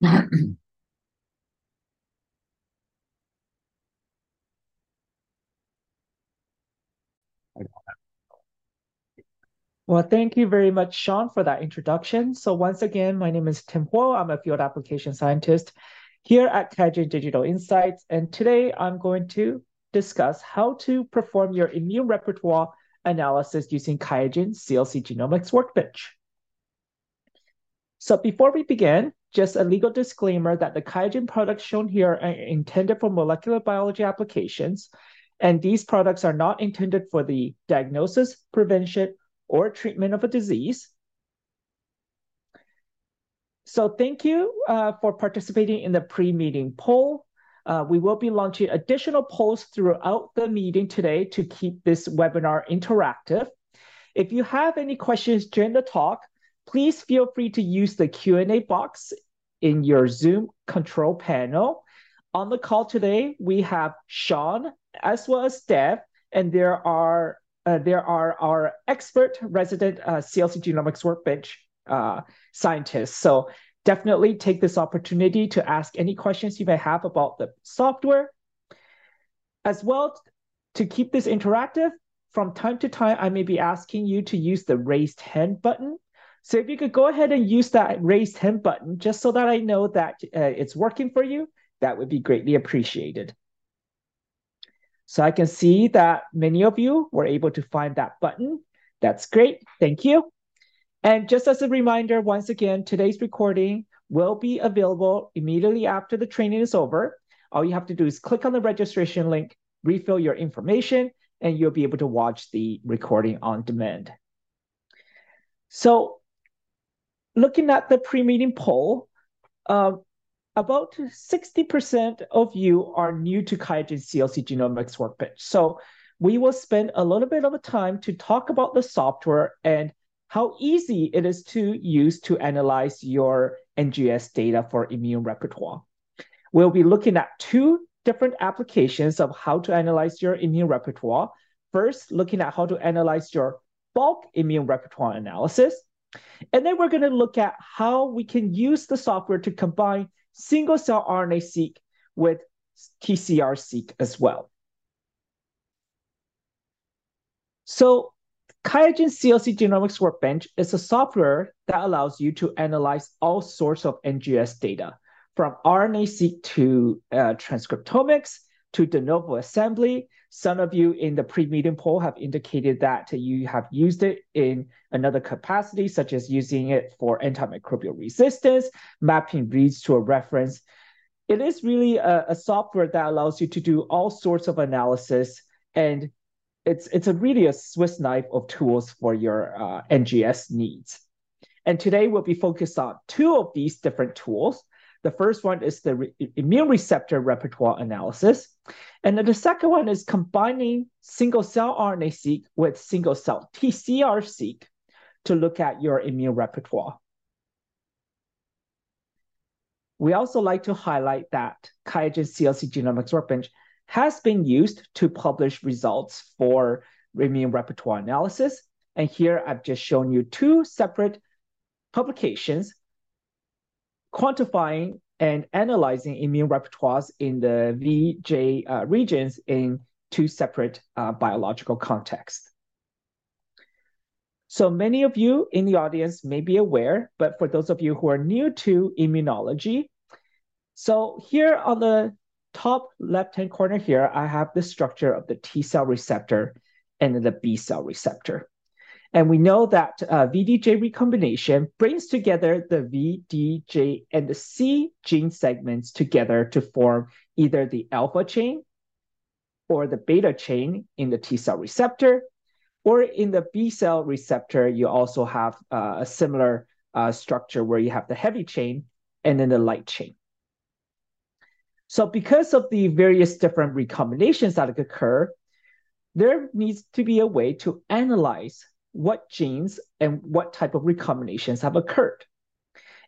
Well, thank you very much, Sean, for that introduction. So once again, my name is Tim Huo. I'm a field application scientist here at QIAGEN Digital Insights. And today I'm going to discuss how to perform your immune repertoire analysis using QIAGEN CLC Genomics Workbench. So before we begin, just a legal disclaimer that the QIAGEN products shown here are intended for molecular biology applications, and these products are not intended for the diagnosis, prevention, or treatment of a disease. So thank you uh, for participating in the pre-meeting poll. Uh, we will be launching additional polls throughout the meeting today to keep this webinar interactive. If you have any questions during the talk, please feel free to use the Q&A box in your Zoom control panel. On the call today, we have Sean as well as Dev, and there are uh, there are our expert resident uh, CLC Genomics Workbench uh, scientists. So definitely take this opportunity to ask any questions you may have about the software. As well, to keep this interactive, from time to time, I may be asking you to use the raised hand button. So if you could go ahead and use that raised hand button, just so that I know that uh, it's working for you, that would be greatly appreciated. So I can see that many of you were able to find that button. That's great. Thank you. And just as a reminder, once again, today's recording will be available immediately after the training is over. All you have to do is click on the registration link, refill your information, and you'll be able to watch the recording on demand. So looking at the pre-meeting poll, uh, about 60% of you are new to QIAGEN CLC Genomics Workbench. So we will spend a little bit of time to talk about the software and how easy it is to use to analyze your NGS data for immune repertoire. We'll be looking at two different applications of how to analyze your immune repertoire. First, looking at how to analyze your bulk immune repertoire analysis. And then we're going to look at how we can use the software to combine single cell RNA-seq with TCR-seq as well. So QIAGEN CLC Genomics Workbench is a software that allows you to analyze all sorts of NGS data, from RNA-seq to uh, transcriptomics to de novo assembly. Some of you in the pre-meeting poll have indicated that you have used it in another capacity, such as using it for antimicrobial resistance, mapping reads to a reference. It is really a, a software that allows you to do all sorts of analysis, and it's it's a really a Swiss knife of tools for your uh, NGS needs. And today we'll be focused on two of these different tools. The first one is the re immune receptor repertoire analysis. And then the second one is combining single cell RNA-seq with single cell TCR-seq to look at your immune repertoire. We also like to highlight that QIAGEN CLC Genomics Workbench has been used to publish results for immune repertoire analysis. And here I've just shown you two separate publications quantifying and analyzing immune repertoires in the VJ uh, regions in two separate uh, biological contexts. So many of you in the audience may be aware, but for those of you who are new to immunology, so here on the top left-hand corner here, I have the structure of the T cell receptor and the B cell receptor. And we know that uh, VDJ recombination brings together the VDJ and the C gene segments together to form either the alpha chain or the beta chain in the T cell receptor, or in the B cell receptor, you also have uh, a similar uh, structure where you have the heavy chain and then the light chain. So because of the various different recombinations that occur, there needs to be a way to analyze what genes and what type of recombinations have occurred.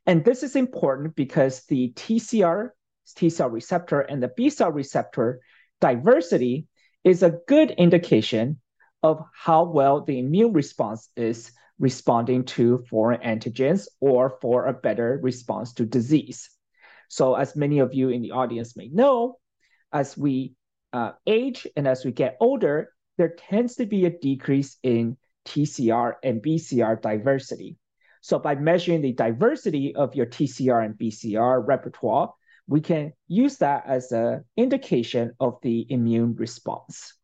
And this is important because the TCR, T cell receptor, and the B cell receptor diversity is a good indication of how well the immune response is responding to foreign antigens or for a better response to disease. So as many of you in the audience may know, as we uh, age and as we get older, there tends to be a decrease in TCR and BCR diversity. So by measuring the diversity of your TCR and BCR repertoire, we can use that as an indication of the immune response.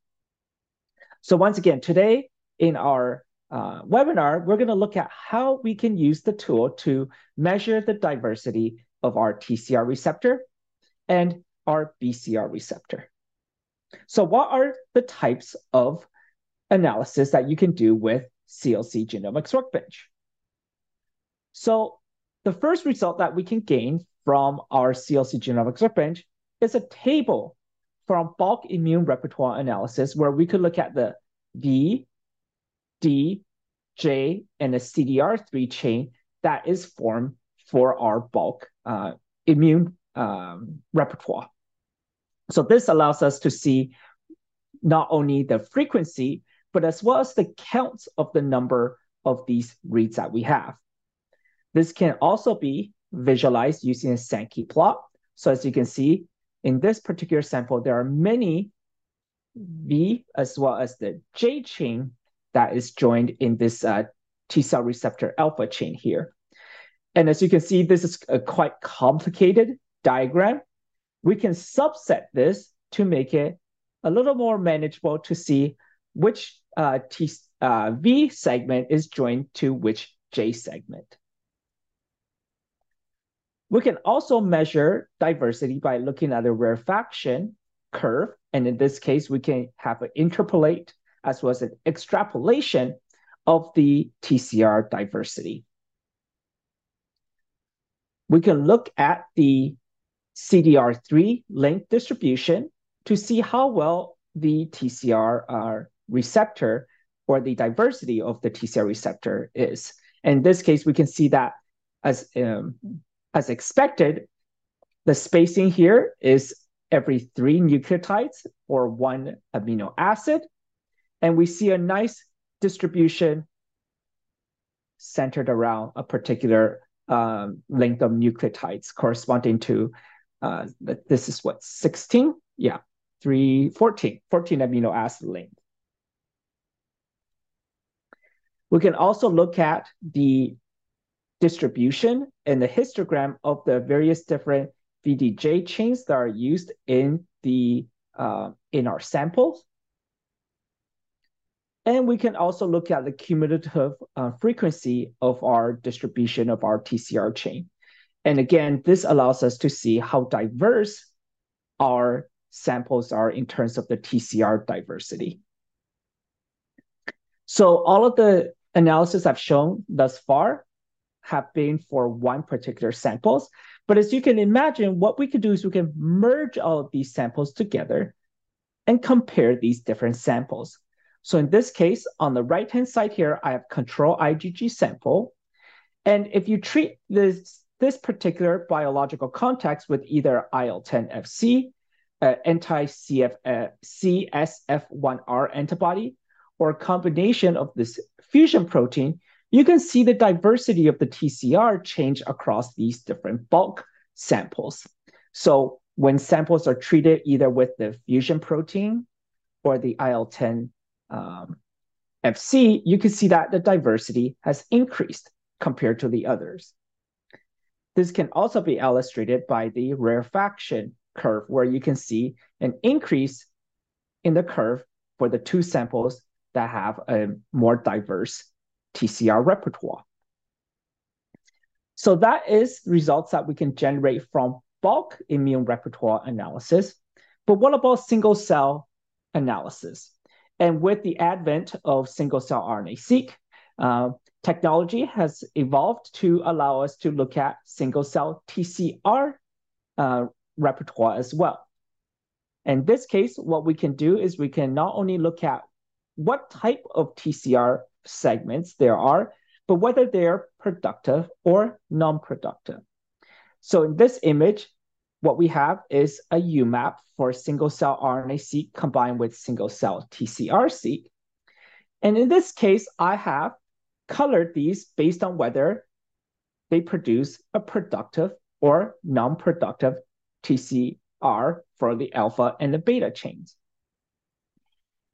So once again, today in our uh, webinar, we're going to look at how we can use the tool to measure the diversity of our TCR receptor and our BCR receptor. So what are the types of analysis that you can do with CLC Genomics Workbench? So the first result that we can gain from our CLC Genomics Workbench is a table from bulk immune repertoire analysis where we could look at the V, D, J, and the CDR3 chain that is formed for our bulk uh, immune um, repertoire. So this allows us to see not only the frequency, but as well as the counts of the number of these reads that we have. This can also be visualized using a Sankey plot. So as you can see, in this particular sample, there are many V as well as the J chain that is joined in this uh, T cell receptor alpha chain here. And as you can see, this is a quite complicated diagram. We can subset this to make it a little more manageable to see which uh, T, uh, V segment is joined to which J segment. We can also measure diversity by looking at a rarefaction curve. And in this case, we can have an interpolate as well as an extrapolation of the TCR diversity. We can look at the CDR3 length distribution to see how well the TCR uh, receptor or the diversity of the TCR receptor is. In this case, we can see that as, um, as expected, the spacing here is every three nucleotides or one amino acid. And we see a nice distribution centered around a particular um, length of nucleotides corresponding to, uh, this is what, 16? Yeah, 3, 14, 14 amino acid length. We can also look at the distribution and the histogram of the various different VDJ chains that are used in the uh, in our samples. And we can also look at the cumulative uh, frequency of our distribution of our TCR chain. And again, this allows us to see how diverse our samples are in terms of the TCR diversity. So all of the analysis I've shown thus far have been for one particular samples. But as you can imagine, what we could do is we can merge all of these samples together and compare these different samples. So in this case, on the right-hand side here, I have control IgG sample. And if you treat this, this particular biological context with either IL-10 FC, uh, anti-CSF1R antibody, or a combination of this fusion protein, you can see the diversity of the TCR change across these different bulk samples. So when samples are treated either with the fusion protein or the IL-10 um, FC, you can see that the diversity has increased compared to the others. This can also be illustrated by the rarefaction curve, where you can see an increase in the curve for the two samples that have a more diverse TCR repertoire. So that is results that we can generate from bulk immune repertoire analysis. But what about single cell analysis? And with the advent of single cell RNA-seq, uh, technology has evolved to allow us to look at single cell TCR uh, repertoire as well. In this case, what we can do is we can not only look at what type of TCR segments there are, but whether they're productive or non-productive. So in this image, what we have is a UMAP for single cell RNA-seq combined with single cell TCR-seq. And in this case, I have colored these based on whether they produce a productive or non-productive TCR for the alpha and the beta chains.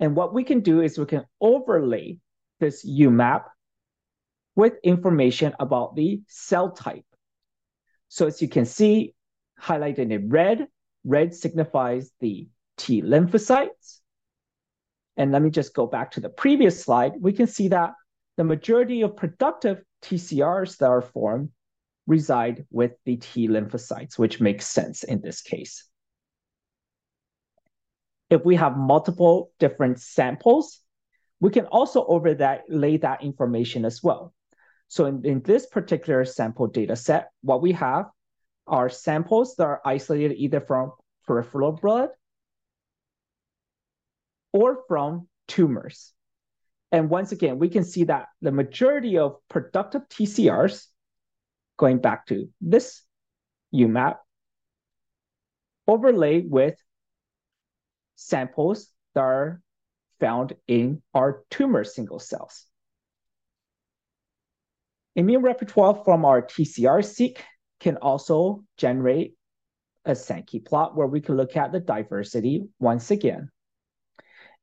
And what we can do is we can overlay this UMAP with information about the cell type. So as you can see, highlighted in red, red signifies the T lymphocytes. And let me just go back to the previous slide. We can see that the majority of productive TCRs that are formed reside with the T lymphocytes, which makes sense in this case. If we have multiple different samples, we can also overlay that information as well. So in, in this particular sample data set, what we have are samples that are isolated either from peripheral blood or from tumors. And once again, we can see that the majority of productive TCRs, going back to this UMAP, overlay with samples that are found in our tumor single cells. Immune repertoire from our TCR-seq can also generate a Sankey plot where we can look at the diversity once again.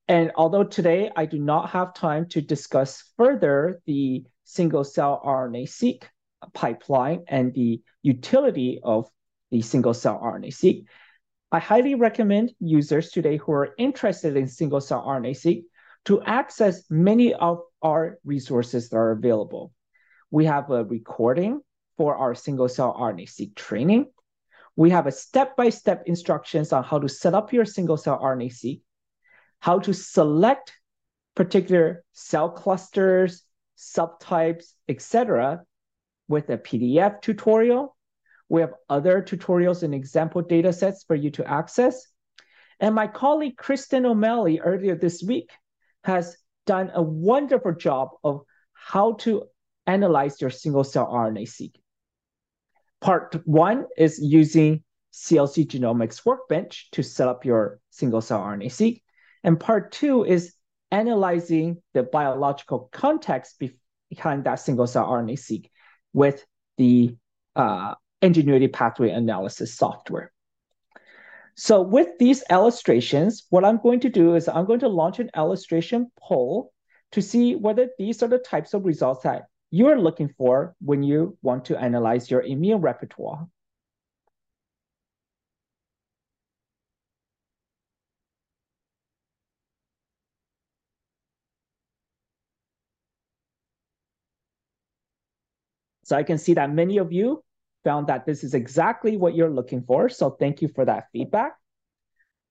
And although today I do not have time to discuss further the single-cell RNA-seq pipeline and the utility of the single-cell RNA-seq, I highly recommend users today who are interested in single-cell RNA-seq to access many of our resources that are available. We have a recording for our single-cell RNA-seq training. We have a step-by-step instructions on how to set up your single-cell RNA-seq, how to select particular cell clusters, subtypes, etc., with a PDF tutorial. We have other tutorials and example data sets for you to access. And my colleague Kristen O'Malley earlier this week has done a wonderful job of how to analyze your single cell RNA-seq. Part one is using CLC Genomics Workbench to set up your single cell RNA-seq. And part two is analyzing the biological context behind that single cell RNA-seq with the uh, Ingenuity Pathway Analysis software. So with these illustrations, what I'm going to do is I'm going to launch an illustration poll to see whether these are the types of results that you're looking for when you want to analyze your immune repertoire. So I can see that many of you found that this is exactly what you're looking for. So thank you for that feedback.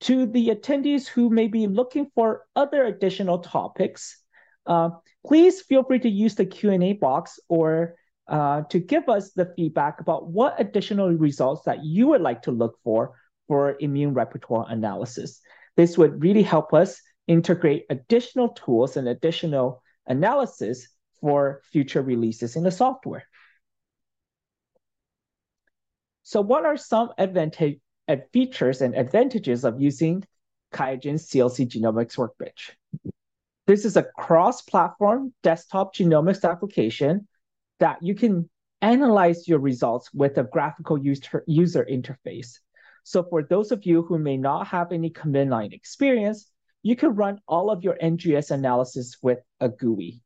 To the attendees who may be looking for other additional topics, uh, please feel free to use the Q&A box or uh, to give us the feedback about what additional results that you would like to look for for immune repertoire analysis. This would really help us integrate additional tools and additional analysis for future releases in the software. So what are some advantage, uh, features and advantages of using QIAGEN's CLC Genomics Workbench? This is a cross-platform desktop genomics application that you can analyze your results with a graphical user, user interface. So for those of you who may not have any command line experience, you can run all of your NGS analysis with a GUI.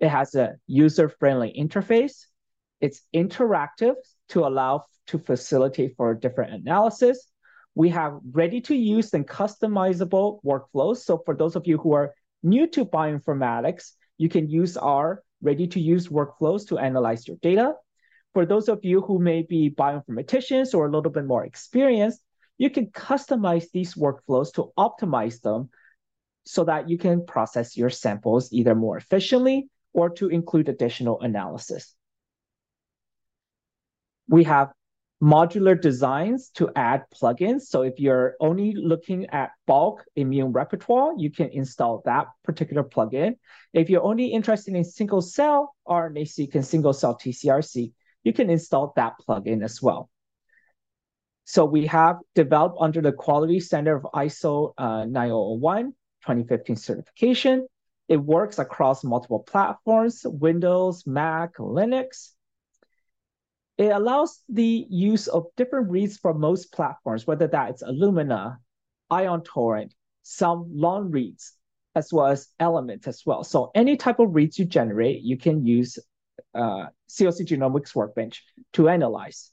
It has a user-friendly interface. It's interactive to allow to facilitate for different analysis. We have ready to use and customizable workflows. So for those of you who are new to bioinformatics, you can use our ready to use workflows to analyze your data. For those of you who may be bioinformaticians or a little bit more experienced, you can customize these workflows to optimize them so that you can process your samples either more efficiently or to include additional analysis. We have modular designs to add plugins. So if you're only looking at bulk immune repertoire, you can install that particular plugin. If you're only interested in single cell RNA-seq and single cell TCR-seq, you can install that plugin as well. So we have developed under the quality standard of ISO uh, 9001 2015 certification. It works across multiple platforms, Windows, Mac, Linux. It allows the use of different reads from most platforms, whether that's Illumina, Ion Torrent, some long reads, as well as Element as well. So any type of reads you generate, you can use uh, CLC Genomics Workbench to analyze.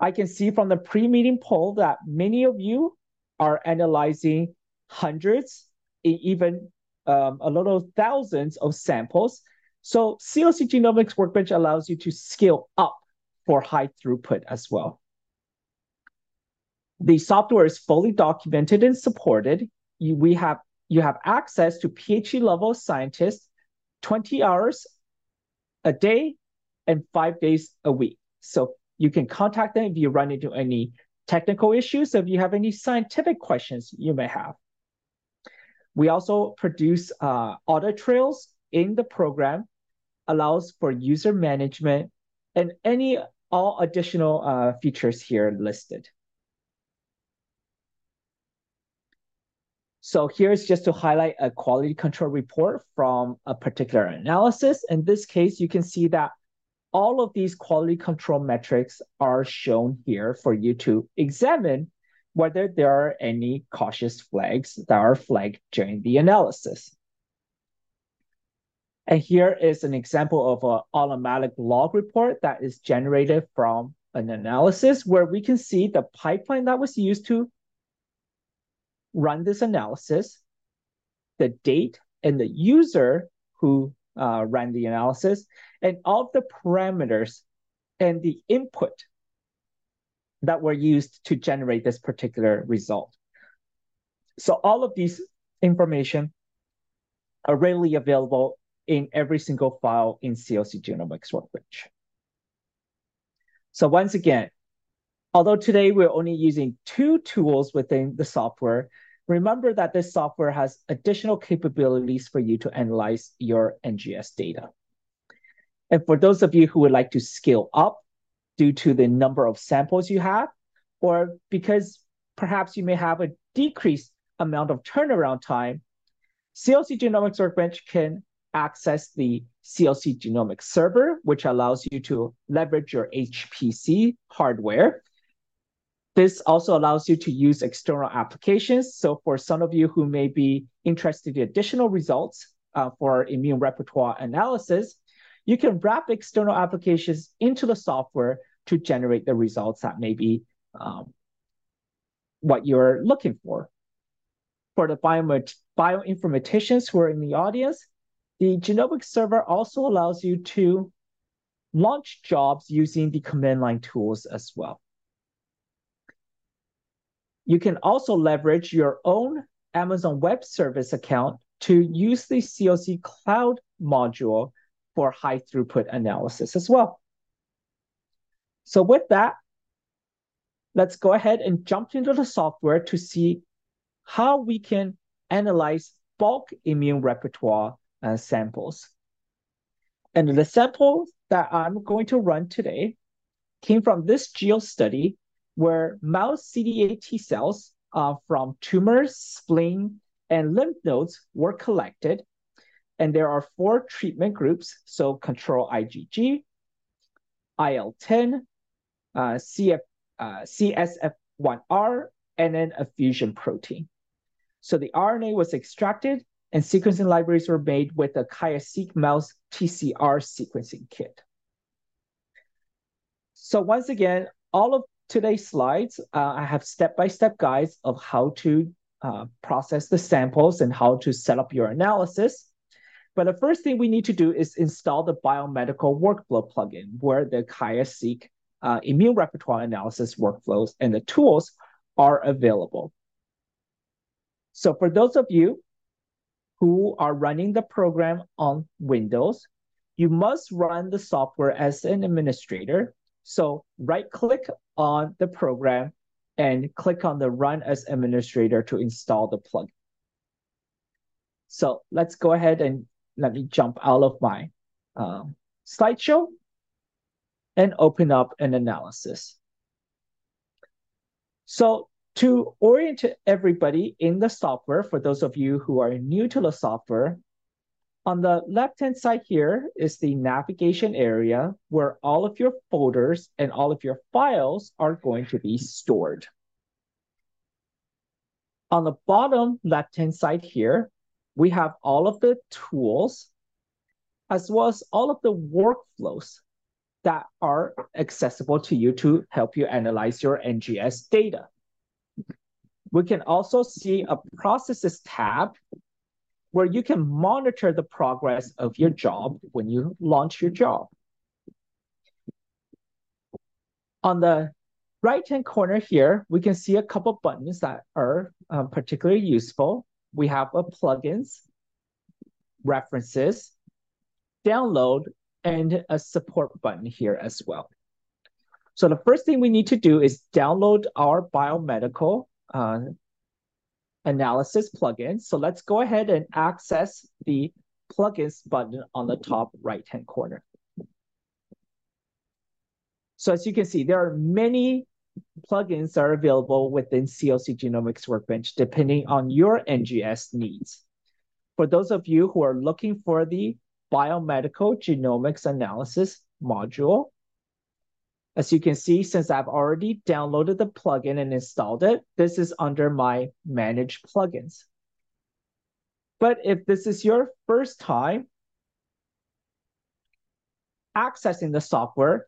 I can see from the pre-meeting poll that many of you are analyzing hundreds, even um, a little thousands of samples. So CLC Genomics Workbench allows you to scale up for high throughput as well. The software is fully documented and supported. You, we have, you have access to PhD level scientists 20 hours a day and five days a week. So you can contact them if you run into any technical issues, if you have any scientific questions you may have. We also produce uh, audit trails in the program, allows for user management and any all additional uh, features here listed. So here's just to highlight a quality control report from a particular analysis. In this case, you can see that all of these quality control metrics are shown here for you to examine whether there are any cautious flags that are flagged during the analysis. And here is an example of an automatic log report that is generated from an analysis where we can see the pipeline that was used to run this analysis, the date and the user who uh, ran the analysis, and all the parameters and the input that were used to generate this particular result. So all of these information are readily available in every single file in CLC Genomics Workbench. So once again, although today we're only using two tools within the software, remember that this software has additional capabilities for you to analyze your NGS data. And for those of you who would like to scale up due to the number of samples you have, or because perhaps you may have a decreased amount of turnaround time, CLC Genomics Workbench can access the CLC Genomics server, which allows you to leverage your HPC hardware this also allows you to use external applications. So for some of you who may be interested in additional results uh, for immune repertoire analysis, you can wrap external applications into the software to generate the results that may be um, what you're looking for. For the bioinformaticians who are in the audience, the genomics server also allows you to launch jobs using the command line tools as well. You can also leverage your own Amazon Web Service account to use the CLC Cloud module for high throughput analysis as well. So with that, let's go ahead and jump into the software to see how we can analyze bulk immune repertoire uh, samples. And the sample that I'm going to run today came from this GEO study where mouse CD8 T cells uh, from tumors, spleen, and lymph nodes were collected. And there are four treatment groups. So control IgG, IL-10, uh, CF, uh, CSF1R, and then a fusion protein. So the RNA was extracted and sequencing libraries were made with the QIAseq mouse TCR sequencing kit. So once again, all of today's slides, uh, I have step-by-step guides of how to uh, process the samples and how to set up your analysis. But the first thing we need to do is install the biomedical workflow plugin where the QIAseq uh, immune repertoire analysis workflows and the tools are available. So for those of you who are running the program on Windows, you must run the software as an administrator so right click on the program and click on the run as administrator to install the plugin. So let's go ahead and let me jump out of my um, slideshow and open up an analysis. So to orient everybody in the software, for those of you who are new to the software, On the left-hand side here is the navigation area where all of your folders and all of your files are going to be stored. On the bottom left-hand side here, we have all of the tools as well as all of the workflows that are accessible to you to help you analyze your NGS data. We can also see a processes tab where you can monitor the progress of your job when you launch your job. On the right-hand corner here, we can see a couple buttons that are um, particularly useful. We have a plugins, references, download, and a support button here as well. So the first thing we need to do is download our biomedical uh, analysis plugin. So let's go ahead and access the plugins button on the top right-hand corner. So as you can see, there are many plugins that are available within CLC Genomics Workbench, depending on your NGS needs. For those of you who are looking for the biomedical genomics analysis module, as you can see, since I've already downloaded the plugin and installed it, this is under my manage plugins. But if this is your first time accessing the software,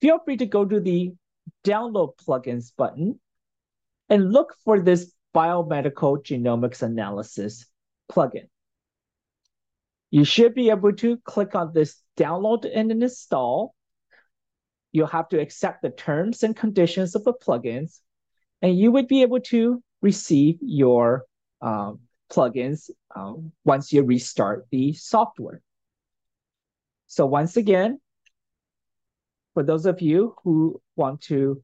feel free to go to the download plugins button and look for this biomedical genomics analysis plugin. You should be able to click on this download and install. You'll have to accept the terms and conditions of the plugins, and you would be able to receive your um, plugins um, once you restart the software. So once again, for those of you who want to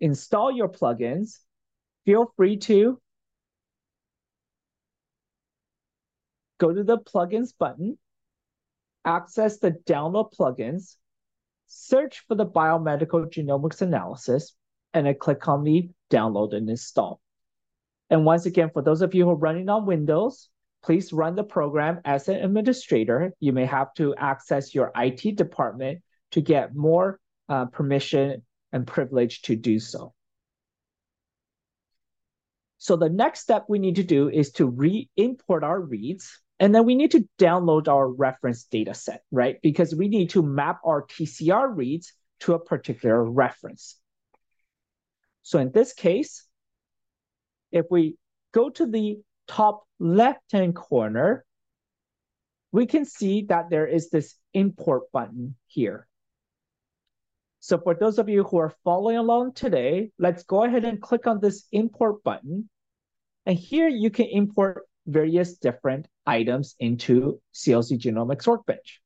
install your plugins, feel free to go to the plugins button, access the download plugins, search for the biomedical genomics analysis, and then click on the download and install. And once again, for those of you who are running on Windows, please run the program as an administrator. You may have to access your IT department to get more uh, permission and privilege to do so. So the next step we need to do is to re-import our reads, and then we need to download our reference data set, right? Because we need to map our TCR reads to a particular reference. So in this case, if we go to the top left-hand corner, we can see that there is this import button here. So for those of you who are following along today, let's go ahead and click on this import button. And here you can import various different items into CLC Genomics Workbench.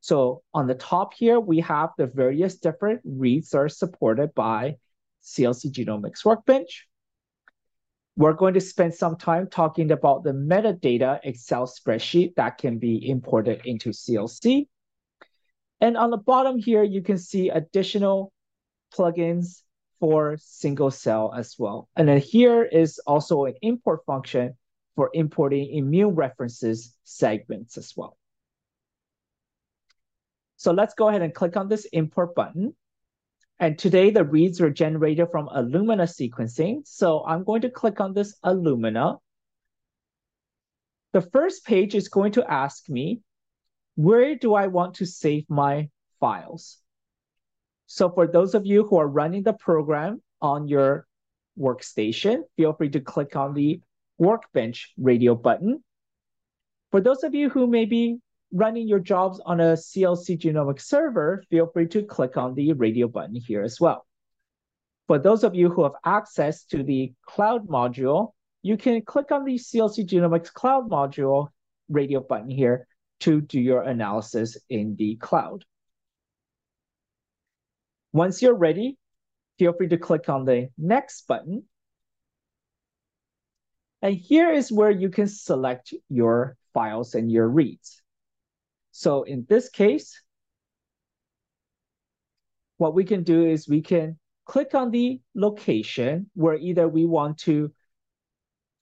So on the top here, we have the various different reads that are supported by CLC Genomics Workbench. We're going to spend some time talking about the metadata Excel spreadsheet that can be imported into CLC. And on the bottom here, you can see additional plugins for single cell as well. And then here is also an import function for importing immune references segments as well. So let's go ahead and click on this import button. And today the reads were generated from Illumina sequencing. So I'm going to click on this Illumina. The first page is going to ask me, where do I want to save my files? So for those of you who are running the program on your workstation, feel free to click on the Workbench radio button. For those of you who may be running your jobs on a CLC genomic server, feel free to click on the radio button here as well. For those of you who have access to the cloud module, you can click on the CLC Genomics Cloud module radio button here to do your analysis in the cloud. Once you're ready, feel free to click on the next button. And here is where you can select your files and your reads. So in this case, what we can do is we can click on the location where either we want to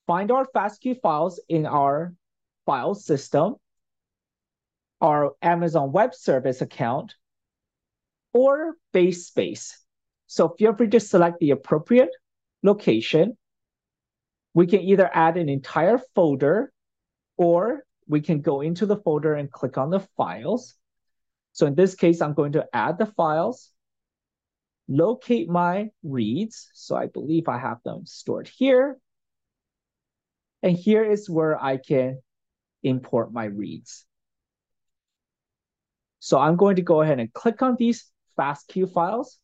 find our FASTQ files in our file system, our Amazon Web Service account, or BaseSpace. So feel free to select the appropriate location. We can either add an entire folder or we can go into the folder and click on the files. So in this case, I'm going to add the files, locate my reads. So I believe I have them stored here. And here is where I can import my reads. So I'm going to go ahead and click on these FASTQ files,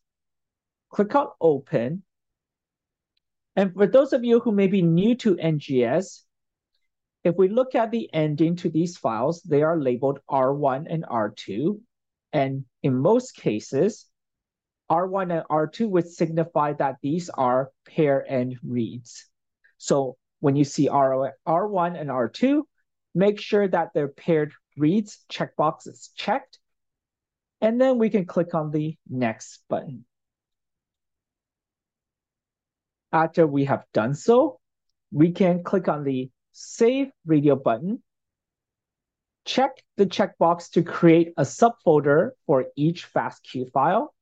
click on open. And for those of you who may be new to NGS, if we look at the ending to these files, they are labeled R1 and R2. And in most cases, R1 and R2 would signify that these are pair end reads. So when you see R, R1 and R2, make sure that their paired reads checkbox is checked. And then we can click on the next button. After we have done so, we can click on the Save Radio button. Check the checkbox to create a subfolder for each FASTQ file.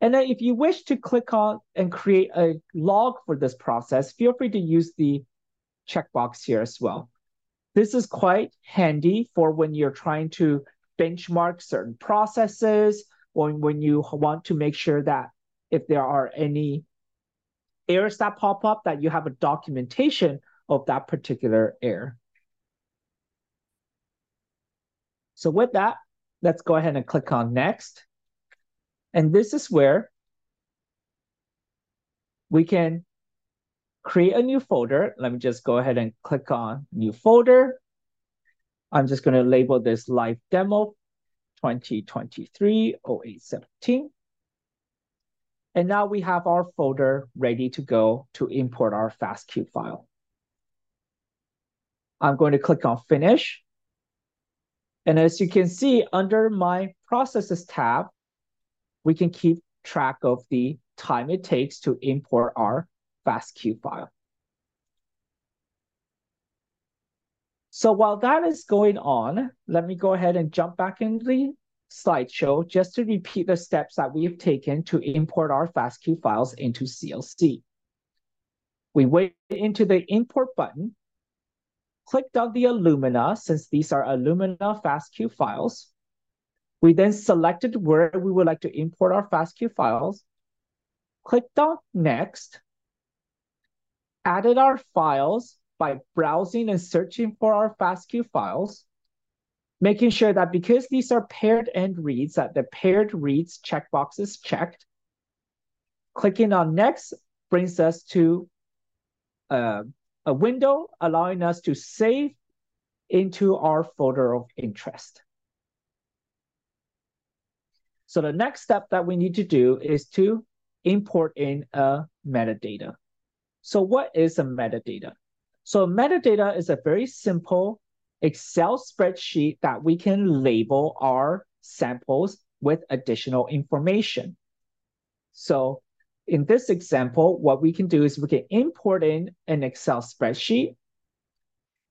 And then if you wish to click on and create a log for this process, feel free to use the checkbox here as well. This is quite handy for when you're trying to benchmark certain processes or when you want to make sure that if there are any errors that pop up, that you have a documentation of that particular error. So with that, let's go ahead and click on next. And this is where we can create a new folder. Let me just go ahead and click on new folder. I'm just going to label this live demo 2023 0817. And now we have our folder ready to go to import our FASTQ file. I'm going to click on finish. And as you can see under my processes tab, we can keep track of the time it takes to import our FASTQ file. So while that is going on, let me go ahead and jump back into the slideshow just to repeat the steps that we've taken to import our FASTQ files into CLC. We went into the import button clicked on the Illumina, since these are Illumina FASTQ files. We then selected where we would like to import our FASTQ files, clicked on Next, added our files by browsing and searching for our FASTQ files, making sure that because these are paired end reads, that the paired reads checkbox is checked. Clicking on Next brings us to uh, a window allowing us to save into our folder of interest. So the next step that we need to do is to import in a metadata. So what is a metadata? So metadata is a very simple Excel spreadsheet that we can label our samples with additional information. So in this example, what we can do is we can import in an Excel spreadsheet,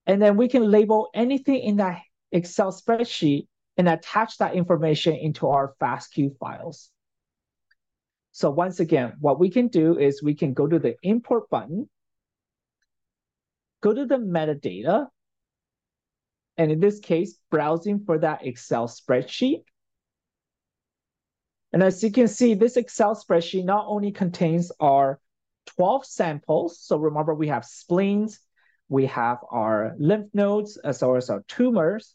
and then we can label anything in that Excel spreadsheet and attach that information into our FASTQ files. So once again, what we can do is we can go to the import button, go to the metadata, and in this case, browsing for that Excel spreadsheet. And as you can see, this Excel spreadsheet not only contains our 12 samples, so remember we have spleens, we have our lymph nodes, as well as our tumors,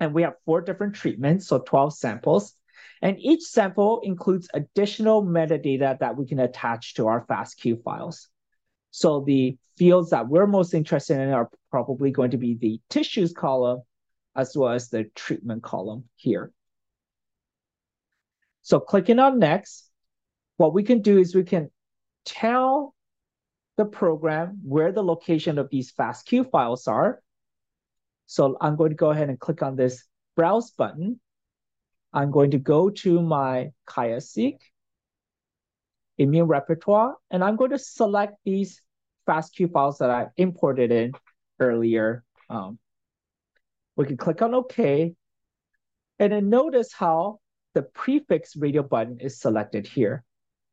and we have four different treatments, so 12 samples. And each sample includes additional metadata that we can attach to our FASTQ files. So the fields that we're most interested in are probably going to be the tissues column, as well as the treatment column here. So clicking on next, what we can do is we can tell the program where the location of these FASTQ files are. So I'm going to go ahead and click on this browse button. I'm going to go to my QIAseq immune repertoire, and I'm going to select these FASTQ files that I imported in earlier. Um, we can click on OK. And then notice how the prefix radio button is selected here.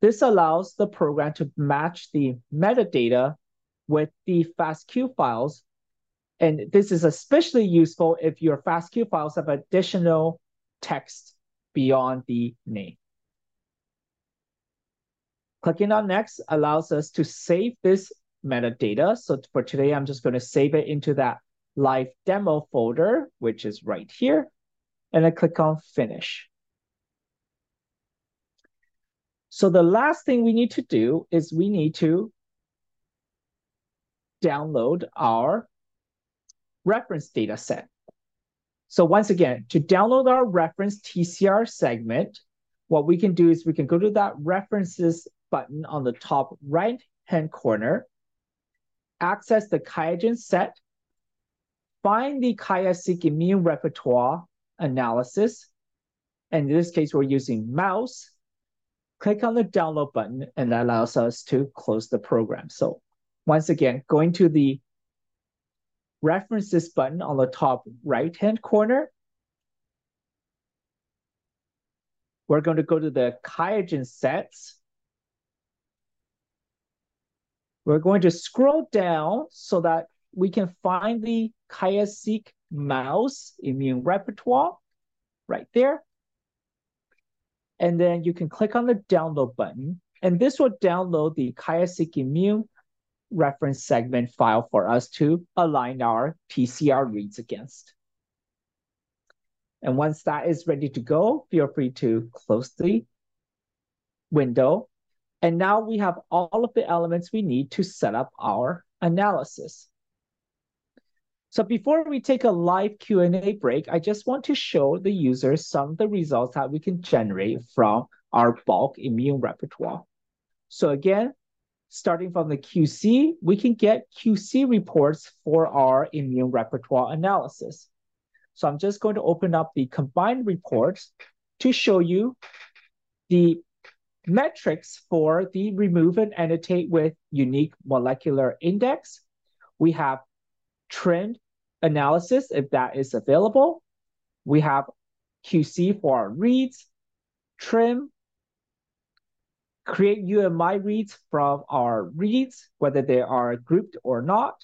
This allows the program to match the metadata with the FASTQ files. And this is especially useful if your FASTQ files have additional text beyond the name. Clicking on next allows us to save this metadata. So for today, I'm just going to save it into that live demo folder, which is right here. And I click on finish. So the last thing we need to do is we need to download our reference data set. So once again, to download our reference TCR segment, what we can do is we can go to that references button on the top right-hand corner, access the QIAGEN set, find the QIAseq immune repertoire analysis. And in this case, we're using mouse. Click on the download button, and that allows us to close the program. So once again, going to the references button on the top right-hand corner, we're going to go to the QIAGEN sets. We're going to scroll down so that we can find the QIAseq mouse immune repertoire right there. And then you can click on the download button, and this will download the QIAseq immune reference segment file for us to align our TCR reads against. And once that is ready to go, feel free to close the window and now we have all of the elements we need to set up our analysis. So before we take a live Q&A break, I just want to show the users some of the results that we can generate from our bulk immune repertoire. So again, starting from the QC, we can get QC reports for our immune repertoire analysis. So I'm just going to open up the combined reports to show you the metrics for the remove and annotate with unique molecular index. We have trend analysis if that is available. We have QC for our reads, trim, create UMI reads from our reads, whether they are grouped or not.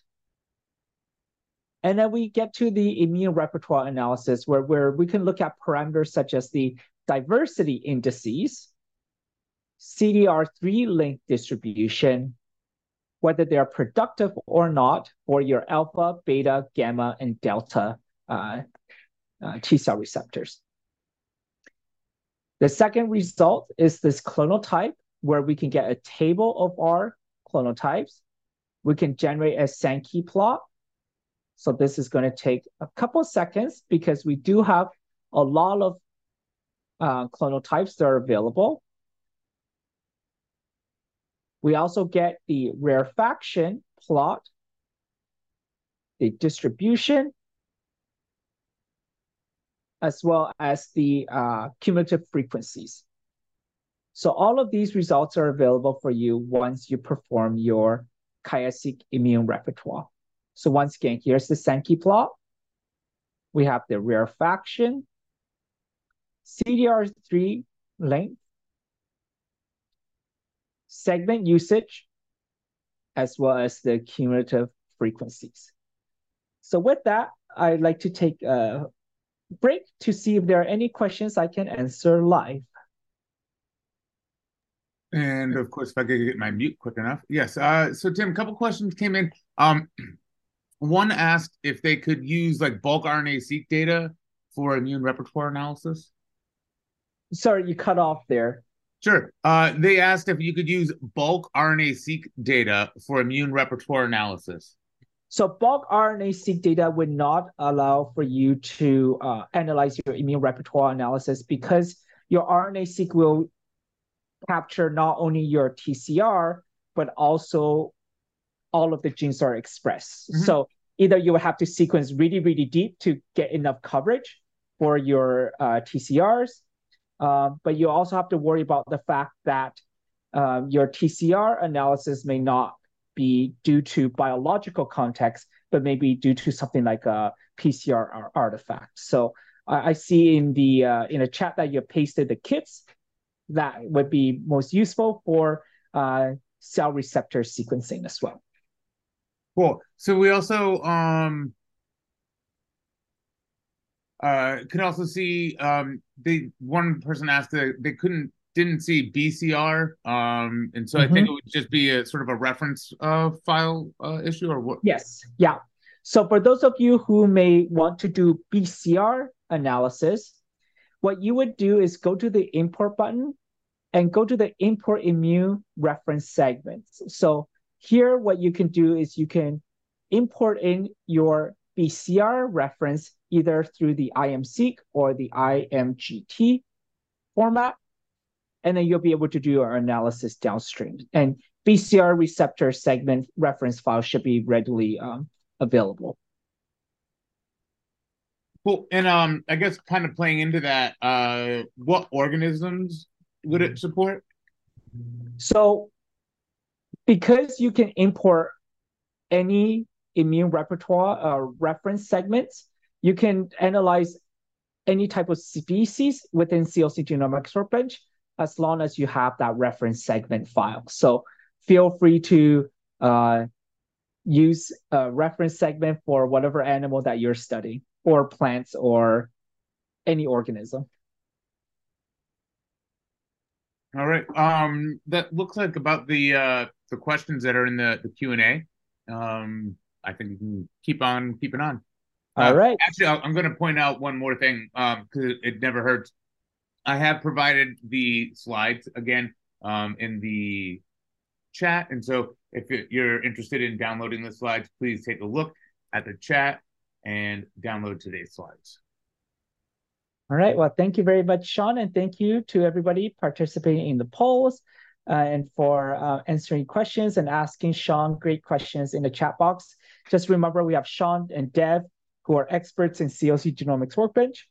And then we get to the immune repertoire analysis where, where we can look at parameters such as the diversity indices, CDR3 length distribution, whether they are productive or not for your alpha, beta, gamma, and delta uh, uh, T cell receptors. The second result is this clonotype, where we can get a table of our clonotypes. We can generate a Sankey plot. So this is going to take a couple seconds because we do have a lot of uh, clonotypes that are available. We also get the rarefaction plot, the distribution, as well as the uh, cumulative frequencies. So all of these results are available for you once you perform your QIAseq immune repertoire. So once again, here's the Sankey plot. We have the rarefaction, CDR3 length, segment usage, as well as the cumulative frequencies. So with that, I'd like to take a break to see if there are any questions I can answer live. And of course, if I could get my mute quick enough. Yes. Uh, so Tim, a couple questions came in. Um, one asked if they could use like bulk RNA-seq data for immune repertoire analysis. Sorry, you cut off there. Sure. Uh, they asked if you could use bulk RNA-seq data for immune repertoire analysis. So bulk RNA-seq data would not allow for you to uh, analyze your immune repertoire analysis because your RNA-seq will capture not only your TCR, but also all of the genes are expressed. Mm-hmm. So either you will have to sequence really, really deep to get enough coverage for your uh, TCRs, um, but you also have to worry about the fact that um, your TCR analysis may not be due to biological context, but maybe due to something like a PCR artifact. So I, I see in the uh, in a chat that you pasted the kits that would be most useful for uh, cell receptor sequencing as well. Cool. So we also um uh could also see um they one person asked that they couldn't didn't see BCR um and so mm-hmm. I think mm-hmm. it would just be a sort of a reference uh file uh issue or what Yes. Yeah. So for those of you who may want to do BCR analysis, what you would do is go to the import button and go to the import immune reference segments. So here, what you can do is you can import in your BCR reference either through the IMSeq or the IMGT format, and then you'll be able to do your analysis downstream. And BCR receptor segment reference file should be readily um, available. Cool. And um, I guess kind of playing into that, uh, what organisms would it support? So, because you can import any immune repertoire uh, reference segments, you can analyze any type of species within CLC Genomics Workbench as long as you have that reference segment file. So feel free to uh, use a reference segment for whatever animal that you're studying or plants or any organism. All right. Um, that looks like about the uh, the questions that are in the the Q and A. Um, I think you can keep on keeping on. All uh, right. Actually, I'm going to point out one more thing because um, it, it, never hurts. I have provided the slides again um, in the chat, and so if you're interested in downloading the slides, please take a look at the chat and download today's slides. All right. Well, thank you very much, Sean, and thank you to everybody participating in the polls uh, and for uh, answering questions and asking Sean great questions in the chat box. Just remember, we have Sean and Dev, who are experts in CLC Genomics Workbench.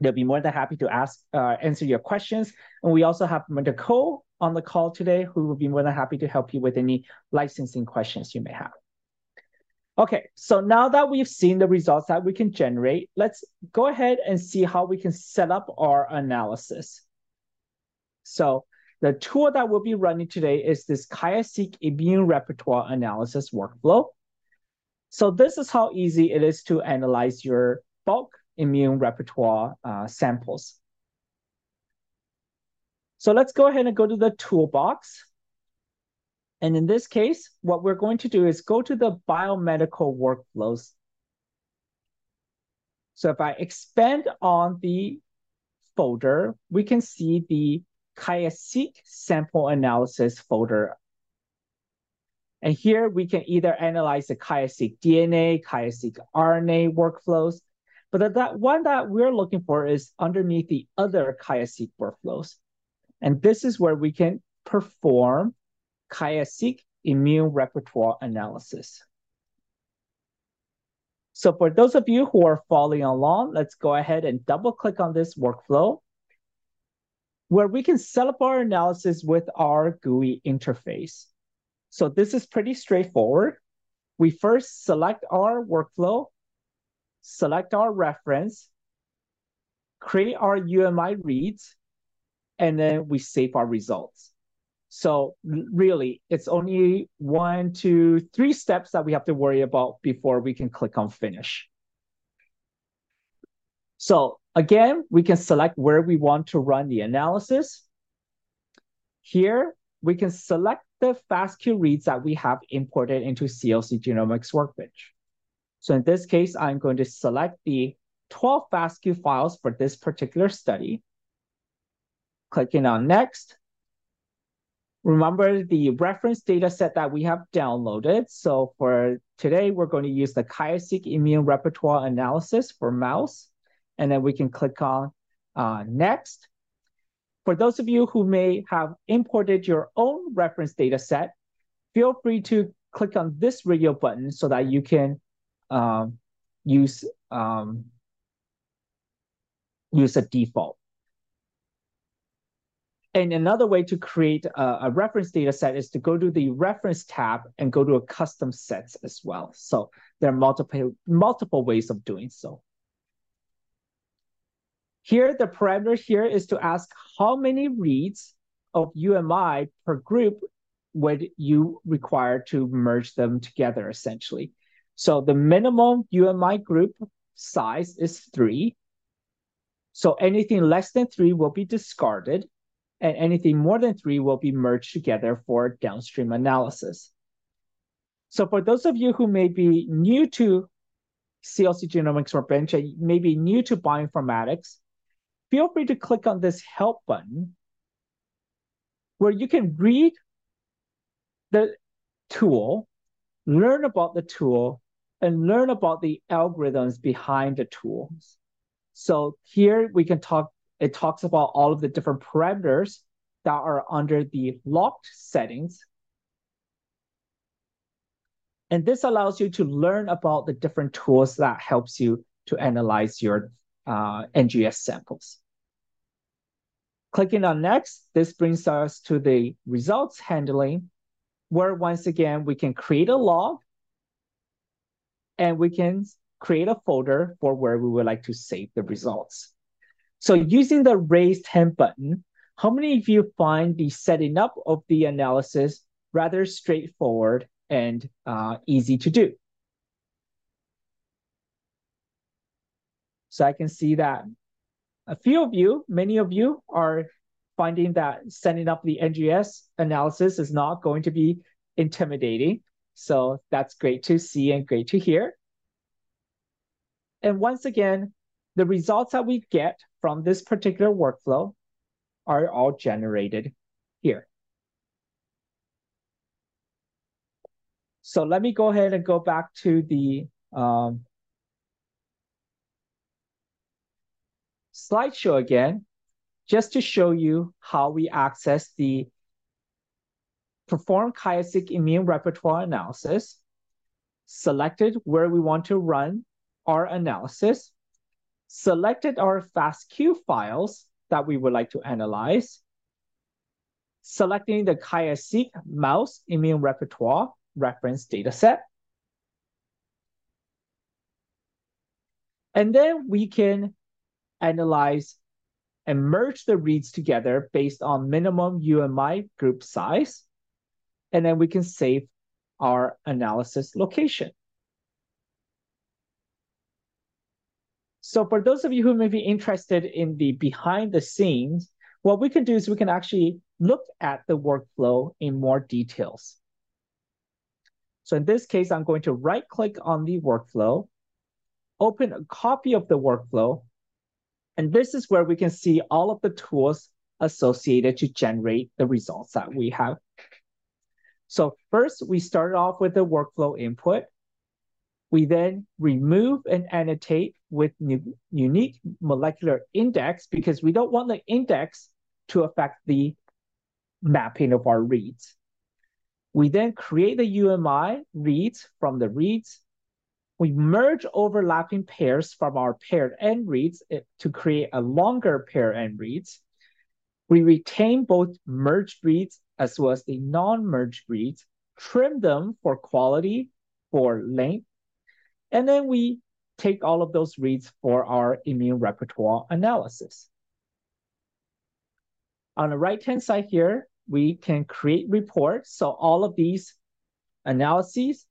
They'll be more than happy to ask, uh, answer your questions. And we also have Nicole on the call today, who will be more than happy to help you with any licensing questions you may have. Okay, so now that we've seen the results that we can generate, let's go ahead and see how we can set up our analysis. So the tool that we'll be running today is this QIAseq immune repertoire analysis workflow. So this is how easy it is to analyze your bulk immune repertoire uh, samples. So let's go ahead and go to the toolbox. And in this case, what we're going to do is go to the biomedical workflows. So if I expand on the folder, we can see the QIAseq sample analysis folder. And here we can either analyze the QIAseq DNA, QIAseq RNA workflows, but that one that we're looking for is underneath the other QIAseq workflows. And this is where we can perform QIAseq immune repertoire analysis. So for those of you who are following along, let's go ahead and double click on this workflow where we can set up our analysis with our GUI interface. So this is pretty straightforward. We first select our workflow, select our reference, create our UMI reads, and then we save our results. So really, it's only one, two, three steps that we have to worry about before we can click on finish. So again, we can select where we want to run the analysis. Here, we can select the FASTQ reads that we have imported into CLC Genomics Workbench. So in this case, I'm going to select the 12 FASTQ files for this particular study. Clicking on next, Remember the reference data set that we have downloaded. So for today, we're going to use the QIAseq immune repertoire analysis for mouse. And then we can click on uh, next. For those of you who may have imported your own reference data set, feel free to click on this radio button so that you can um, use, um, use a default. And another way to create a, a, reference data set is to go to the reference tab and go to a custom sets as well. So there are multiple, multiple ways of doing so. Here, the parameter here is to ask how many reads of UMI per group would you require to merge them together, essentially. So the minimum UMI group size is three. So anything less than three will be discarded and anything more than three will be merged together for downstream analysis. So for those of you who may be new to CLC Genomics Workbench, maybe new to bioinformatics, feel free to click on this help button where you can read the tool, learn about the tool, and learn about the algorithms behind the tools. So here we can talk, it talks about all of the different parameters that are under the locked settings. And this allows you to learn about the different tools that helps you to analyze your uh, NGS samples. Clicking on next, this brings us to the results handling, where once again, we can create a log and we can create a folder for where we would like to save the results. So using the raised hand button, how many of you find the setting up of the analysis rather straightforward and uh, easy to do? So I can see that a few of you, many of you are finding that setting up the NGS analysis is not going to be intimidating. So that's great to see and great to hear. And once again, the results that we get from this particular workflow are all generated here. So let me go ahead and go back to the um, slideshow again, just to show you how we access the perform QIAseq immune repertoire analysis, selected where we want to run our analysis, selected our FASTQ files that we would like to analyze, selecting the QIAseq mouse immune repertoire reference dataset. And then we can analyze and merge the reads together based on minimum UMI group size. And then we can save our analysis location. So for those of you who may be interested in the behind the scenes, what we can do is we can actually look at the workflow in more details. So in this case, I'm going to right click on the workflow, open a copy of the workflow, and this is where we can see all of the tools associated to generate the results that we have. So first, we started off with the workflow input. We then remove and annotate with unique molecular index because we don't want the index to affect the mapping of our reads. We then create the UMI reads from the reads. We merge overlapping pairs from our paired end reads eh, to create a longer pair end reads. We retain both merged reads as well as the non-merged reads, trim them for quality, for length, and then we take all of those reads for our immune repertoire analysis. On the right-hand side here, we can create reports. So all of these analyses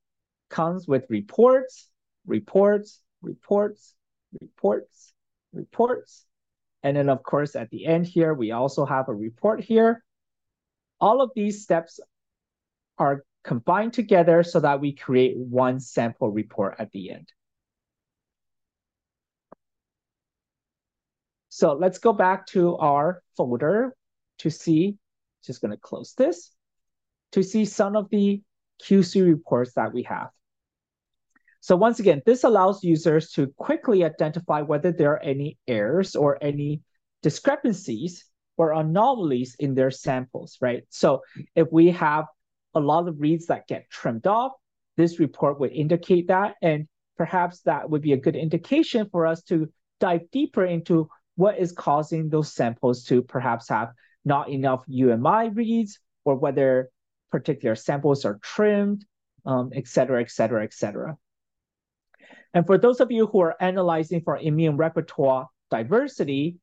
comes with reports, reports, reports, reports, reports. And then of course, at the end here, we also have a report here. All of these steps are combined together so that we create one sample report at the end. So let's go back to our folder to see, just gonna close this, to see some of the QC reports that we have. So once again, this allows users to quickly identify whether there are any errors or any discrepancies or anomalies in their samples, right? So if we have a lot of reads that get trimmed off. This report would indicate that, and perhaps that would be a good indication for us to dive deeper into what is causing those samples to perhaps have not enough UMI reads, or whether particular samples are trimmed, um, et cetera, et cetera, et cetera. And for those of you who are analyzing for immune repertoire diversity,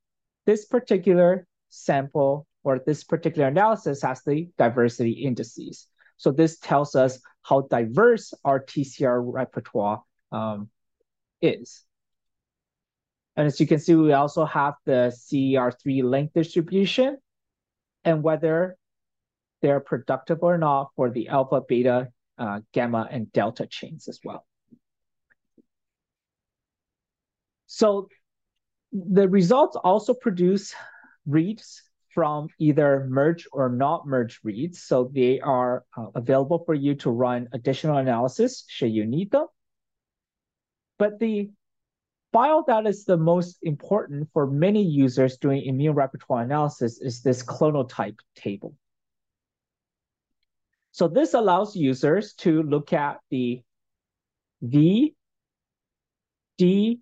this particular sample or this particular analysis has the diversity indices. So this tells us how diverse our TCR repertoire um, is. And as you can see, we also have the CDR3 length distribution and whether they're productive or not for the alpha, beta, uh, gamma, and delta chains as well. So the results also produce reads from either merge or not merge reads. So they are uh, available for you to run additional analysis should you need them. But the file that is the most important for many users doing immune repertoire analysis is this clonotype table. So this allows users to look at the V, D,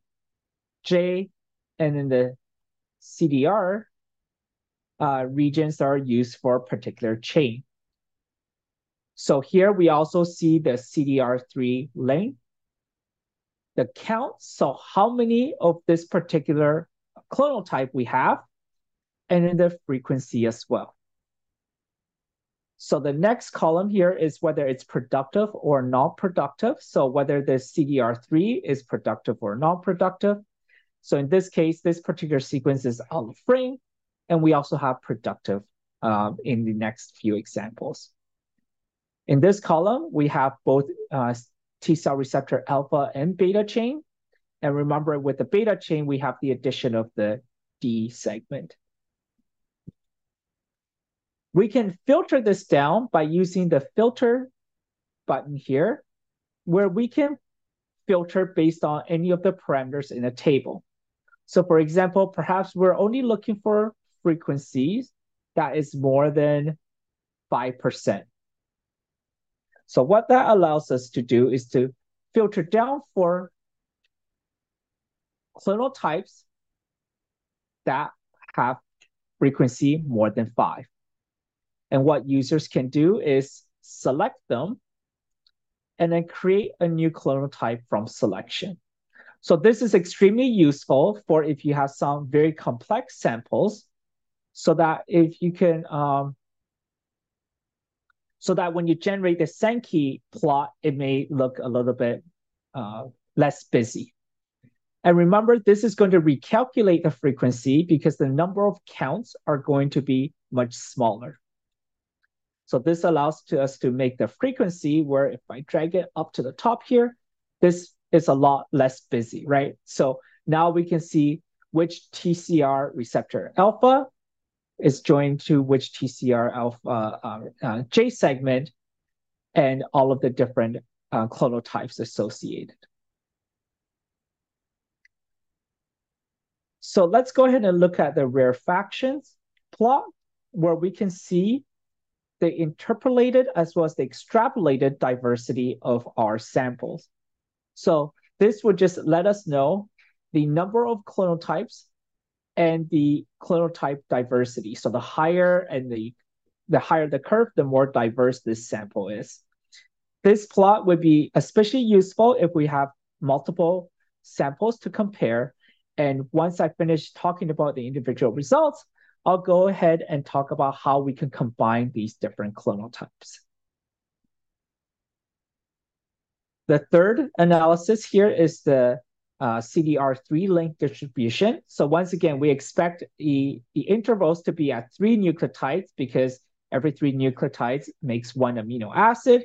J, and then the CDR uh, regions are used for a particular chain. So here we also see the CDR3 length, the count, so how many of this particular clonal type we have, and then the frequency as well. So the next column here is whether it's productive or not productive. So whether the CDR3 is productive or not productive. So in this case, this particular sequence is out of frame, and we also have productive um, in the next few examples. In this column, we have both uh, T cell receptor alpha and beta chain. And remember, with the beta chain, we have the addition of the D segment. We can filter this down by using the filter button here, where we can filter based on any of the parameters in a table. So for example, perhaps we're only looking for frequencies that is more than 5%. So what that allows us to do is to filter down for clonal types that have frequency more than five. And what users can do is select them and then create a new clonal type from selection. So this is extremely useful for if you have some very complex samples so that if you can, um, so that when you generate the Sankey plot, it may look a little bit uh, less busy. And remember, this is going to recalculate the frequency because the number of counts are going to be much smaller. So this allows to us to make the frequency where if I drag it up to the top here, this is a lot less busy, right? So now we can see which TCR receptor alpha is joined to which TCR alpha uh, uh, J segment and all of the different uh, clonal types associated. So let's go ahead and look at the rarefactions plot where we can see the interpolated as well as the extrapolated diversity of our samples. So this would just let us know the number of clonal types and the clonal type diversity. So the higher and the the higher the curve, the more diverse this sample is. This plot would be especially useful if we have multiple samples to compare. And once I finish talking about the individual results, I'll go ahead and talk about how we can combine these different clonal types. The third analysis here is the uh, CDR3 length distribution. So once again, we expect the, the intervals to be at three nucleotides because every three nucleotides makes one amino acid.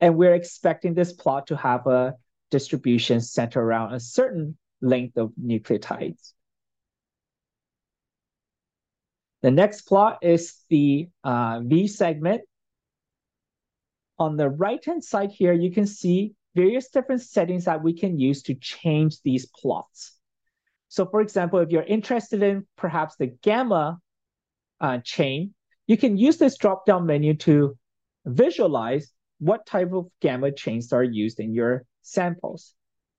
And we're expecting this plot to have a distribution centered around a certain length of nucleotides. The next plot is the uh, V segment. On the right-hand side here, you can see various different settings that we can use to change these plots. So for example, if you're interested in perhaps the gamma uh, chain, you can use this drop-down menu to visualize what type of gamma chains are used in your samples.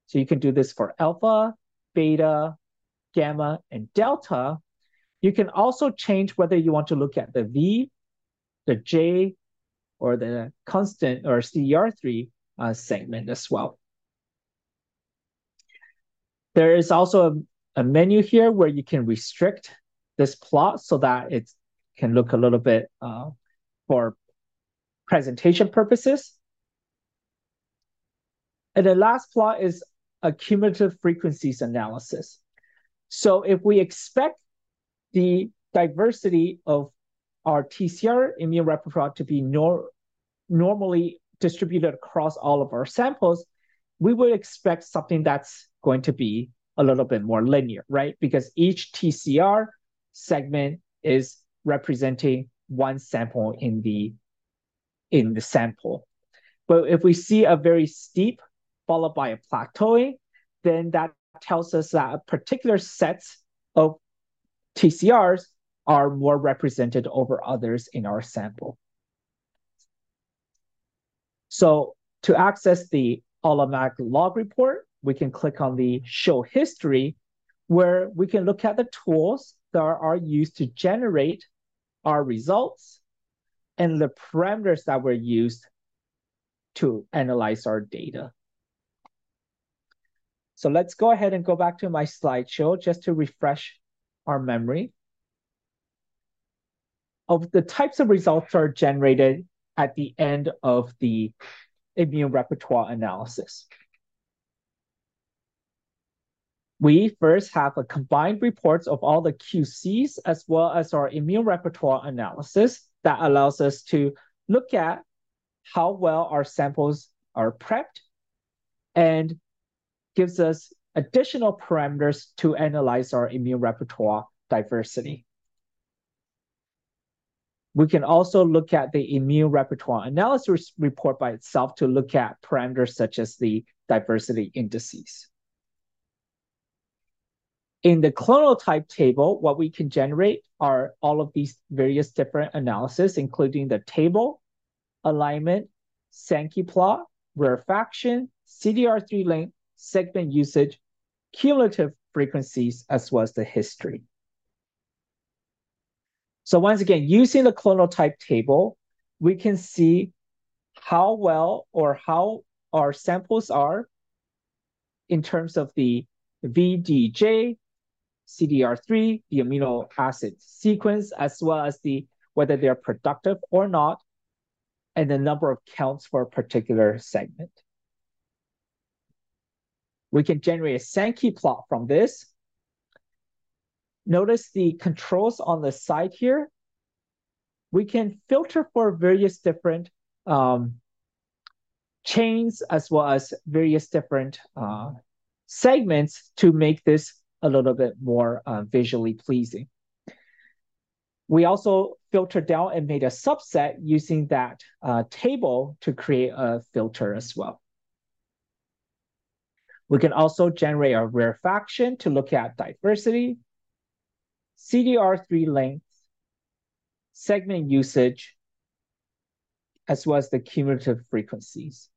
So you can do this for alpha, beta, gamma, and delta, You can also change whether you want to look at the V, the J, or the constant or CDR3 uh, segment as well. There is also a, a menu here where you can restrict this plot so that it can look a little bit uh, for presentation purposes. And the last plot is a cumulative frequencies analysis. So if we expect the diversity of our TCR immune repertoire to be nor normally distributed across all of our samples, we would expect something that's going to be a little bit more linear, right? Because each TCR segment is representing one sample in the in the sample. But if we see a very steep followed by a plateauing, then that tells us that a particular set of TCRs are more represented over others in our sample. So to access the automatic log report, we can click on the show history where we can look at the tools that are used to generate our results and the parameters that were used to analyze our data. So let's go ahead and go back to my slideshow just to refresh our memory of the types of results that are generated at the end of the immune repertoire analysis. We first have a combined reports of all the QCs as well as our immune repertoire analysis that allows us to look at how well our samples are prepped and gives us additional parameters to analyze our immune repertoire diversity. We can also look at the immune repertoire analysis report by itself to look at parameters such as the diversity indices. In the clonal type table, what we can generate are all of these various different analyses, including the table, alignment, Sankey plot, rarefaction, CDR3 length, segment usage, cumulative frequencies, as well as the history. So once again, using the clonal type table, we can see how well or how our samples are in terms of the VDJ, CDR3, the amino acid sequence, as well as the whether they're productive or not, and the number of counts for a particular segment. We can generate a Sankey plot from this Notice the controls on the side here. We can filter for various different um, chains as well as various different uh, segments to make this a little bit more uh, visually pleasing. We also filtered down and made a subset using that uh, table to create a filter as well. We can also generate a rarefaction to look at diversity, CDR3 length, segment usage, as well as the cumulative frequencies.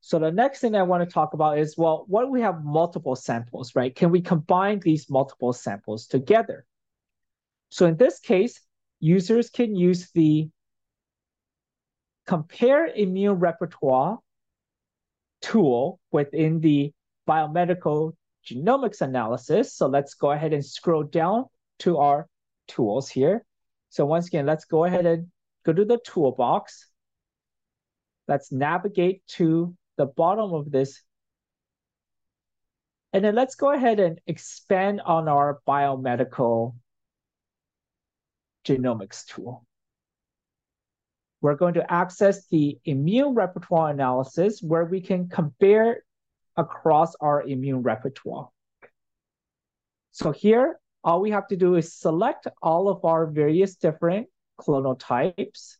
So the next thing I want to talk about is, well, what we have multiple samples, right? Can we combine these multiple samples together? So in this case, users can use the compare immune repertoire tool within the biomedical genomics analysis. So let's go ahead and scroll down to our tools here. So once again, let's go ahead and go to the toolbox. Let's navigate to the bottom of this. And then let's go ahead and expand on our biomedical genomics tool. We're going to access the immune repertoire analysis where we can compare across our immune repertoire. So here, all we have to do is select all of our various different clonal types.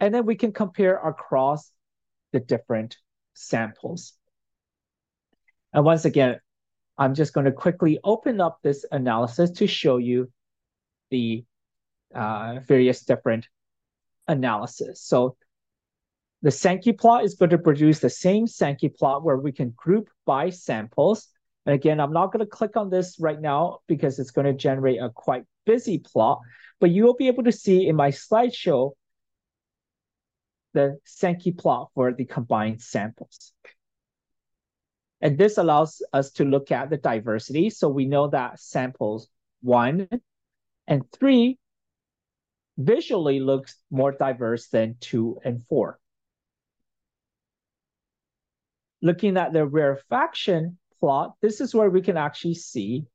And then we can compare across the different samples. And once again, I'm just going to quickly open up this analysis to show you the uh, various different analysis. So the Sankey plot is going to produce the same Sankey plot where we can group by samples And again, I'm not going to click on this right now because it's going to generate a quite busy plot, but you will be able to see in my slideshow the Sankey plot for the combined samples. And this allows us to look at the diversity. So we know that samples one and three visually looks more diverse than two and four. Looking at the rarefaction plot, this is where we can actually see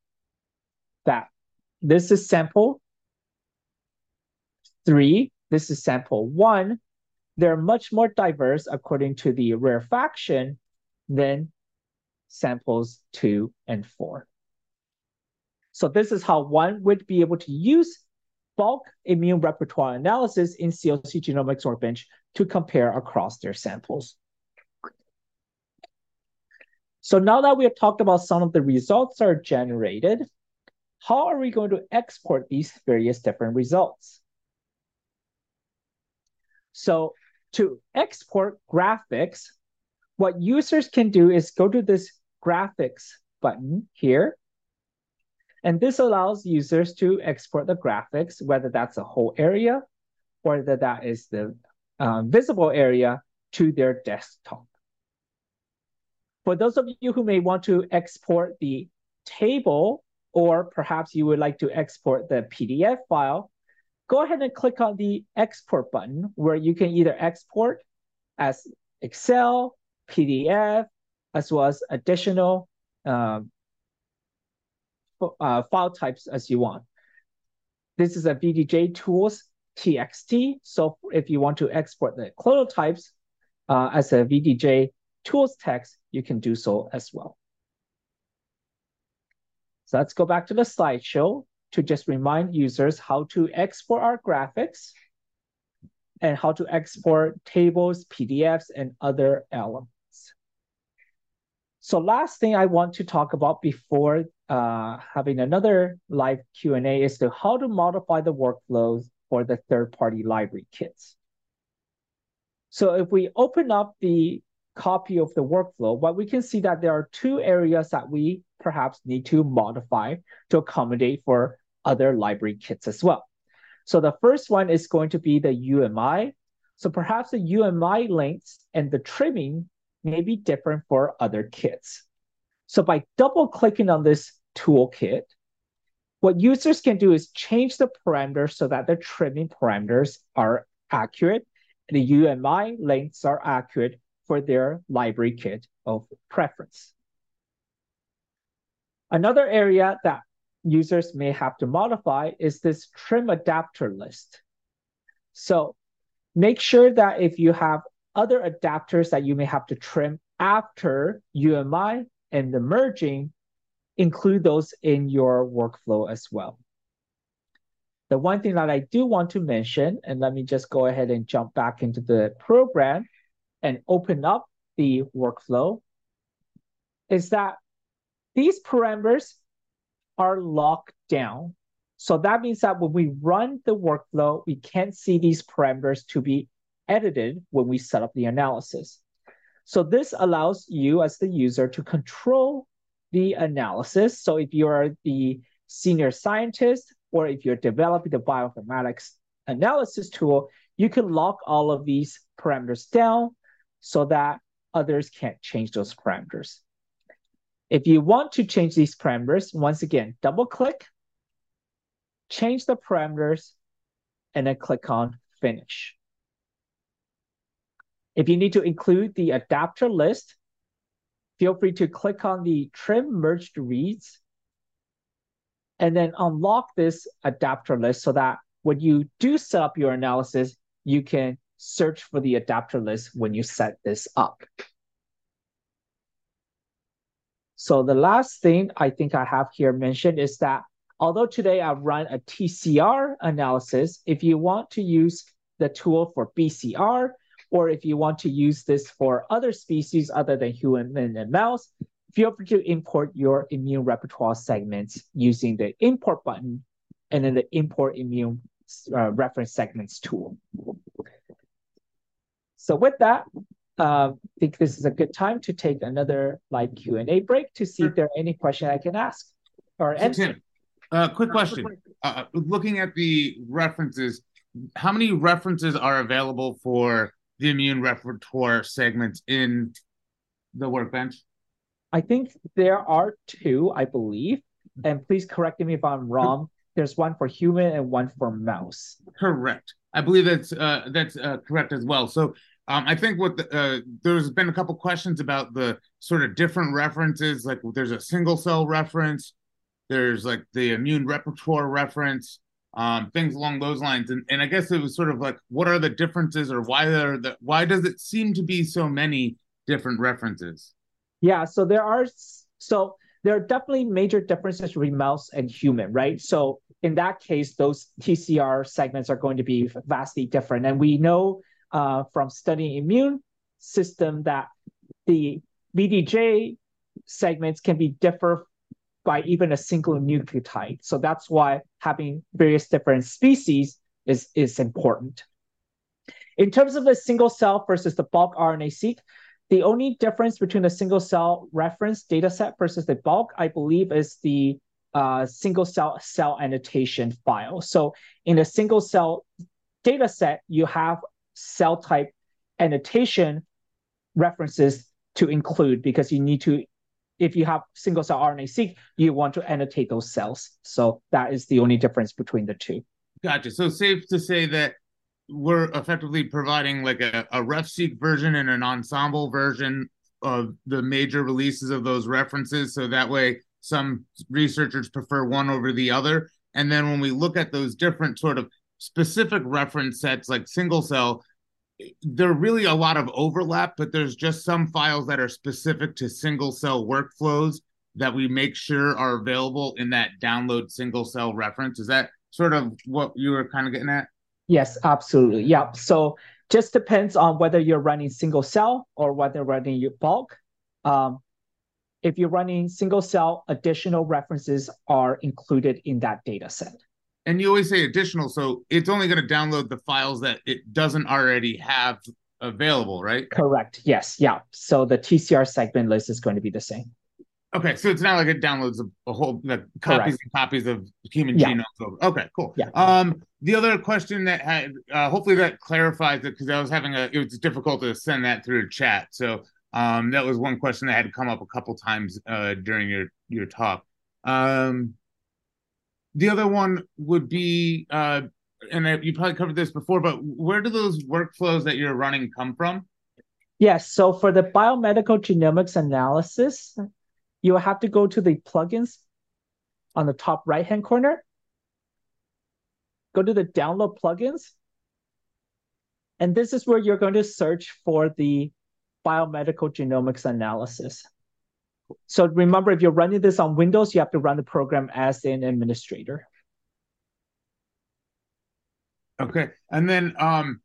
that this is sample three, this is sample one. They're much more diverse according to the rarefaction than samples two and four. So this is how one would be able to use bulk immune repertoire analysis in CLC Genomics Workbench to compare across their samples. So now that we have talked about some of the results are generated, how are we going to export these various different results? So to export graphics, what users can do is go to this graphics button here. And this allows users to export the graphics, whether that's a whole area or that that is the uh, visible area to their desktop. For those of you who may want to export the table, or perhaps you would like to export the PDF file, go ahead and click on the export button where you can either export as Excel, PDF, as well as additional um, uh, file types as you want. This is a VDJ tools TXT. So if you want to export the clonotypes uh, as a VDJ tools text, you can do so as well. So let's go back to the slideshow to just remind users how to export our graphics and how to export tables, PDFs, and other elements. So last thing I want to talk about before uh, having another live Q&A is to how to modify the workflows for the third-party library kits. So if we open up the copy of the workflow, but we can see that there are two areas that we perhaps need to modify to accommodate for other library kits as well. So the first one is going to be the UMI. So perhaps the UMI lengths and the trimming may be different for other kits. So by double clicking on this toolkit, what users can do is change the parameters so that the trimming parameters are accurate the UMI lengths are accurate for their library kit of preference. Another area that users may have to modify is this trim adapter list. So make sure that if you have other adapters that you may have to trim after UMI and the merging, include those in your workflow as well. The one thing that I do want to mention, and let me just go ahead and jump back into the program and open up the workflow, is that these parameters are locked down. So that means that when we run the workflow, we can't see these parameters to be edited when we set up the analysis. So this allows you as the user to control the analysis. So if you are the senior scientist or if you're developing the bioinformatics analysis tool, you can lock all of these parameters down so that others can't change those parameters. If you want to change these parameters, once again, double click, change the parameters, and then click on finish. If you need to include the adapter list, feel free to click on the trim merged reads and then unlock this adapter list so that when you do set up your analysis, you can search for the adapter list when you set this up. So the last thing I think I have here mentioned is that although today I've run a TCR analysis, if you want to use the tool for BCR, or if you want to use this for other species other than human and mouse, feel free to import your immune repertoire segments using the import button and then the import immune uh, reference segments tool. So with that, uh, I think this is a good time to take another like Q and A break to see sure. if there are any questions I can ask or so answer. Tim, uh, quick question: uh, Looking at the references, how many references are available for the immune repertoire segments in the workbench? I think there are two, I believe. And please correct me if I'm wrong. There's one for human and one for mouse. Correct. I believe that's uh, that's uh, correct as well. So um, I think what the, uh, there's been a couple questions about the sort of different references. Like there's a single cell reference, there's like the immune repertoire reference, um, things along those lines. And and I guess it was sort of like what are the differences or why are the why does it seem to be so many different references? Yeah, so there are so there are definitely major differences between mouse and human, right? So in that case, those TCR segments are going to be vastly different. And we know uh, from studying immune system that the VDJ segments can be differ by even a single nucleotide. So that's why having various different species is, is important. In terms of the single cell versus the bulk RNA-seq, the only difference between a single cell reference data set versus the bulk, I believe, is the uh, single cell cell annotation file. So in a single cell data set, you have cell type annotation references to include because you need to, if you have single cell RNA-seq, you want to annotate those cells. So that is the only difference between the two. Gotcha. So safe to say that we're effectively providing like a, a RefSeq version and an Ensembl version of the major releases of those references. So that way, some researchers prefer one over the other. And then when we look at those different sort of specific reference sets like single cell, there are really a lot of overlap, but there's just some files that are specific to single cell workflows that we make sure are available in that download single cell reference. Is that sort of what you were kind of getting at? Yes, absolutely. Yeah. So just depends on whether you're running single cell or whether running your bulk. Um, if you're running single cell, additional references are included in that data set. And you always say additional, so it's only going to download the files that it doesn't already have available, right? Correct. Yes. Yeah. So the TCR segment list is going to be the same. Okay, so it's not like it downloads a, a whole like copies Correct. and copies of human yeah. genomes. Okay, cool. Yeah. Um, the other question that had, uh, hopefully that clarifies it because I was having a, it was difficult to send that through chat. So um, that was one question that had come up a couple times uh, during your your talk. Um, the other one would be, uh, and you probably covered this before, but where do those workflows that you're running come from? Yes. So for the biomedical genomics analysis, you have to go to the plugins on the top right hand corner. Go to the download plugins. And this is where you're going to search for the biomedical genomics analysis. So remember, if you're running this on Windows, you have to run the program as an administrator. Okay. And then um,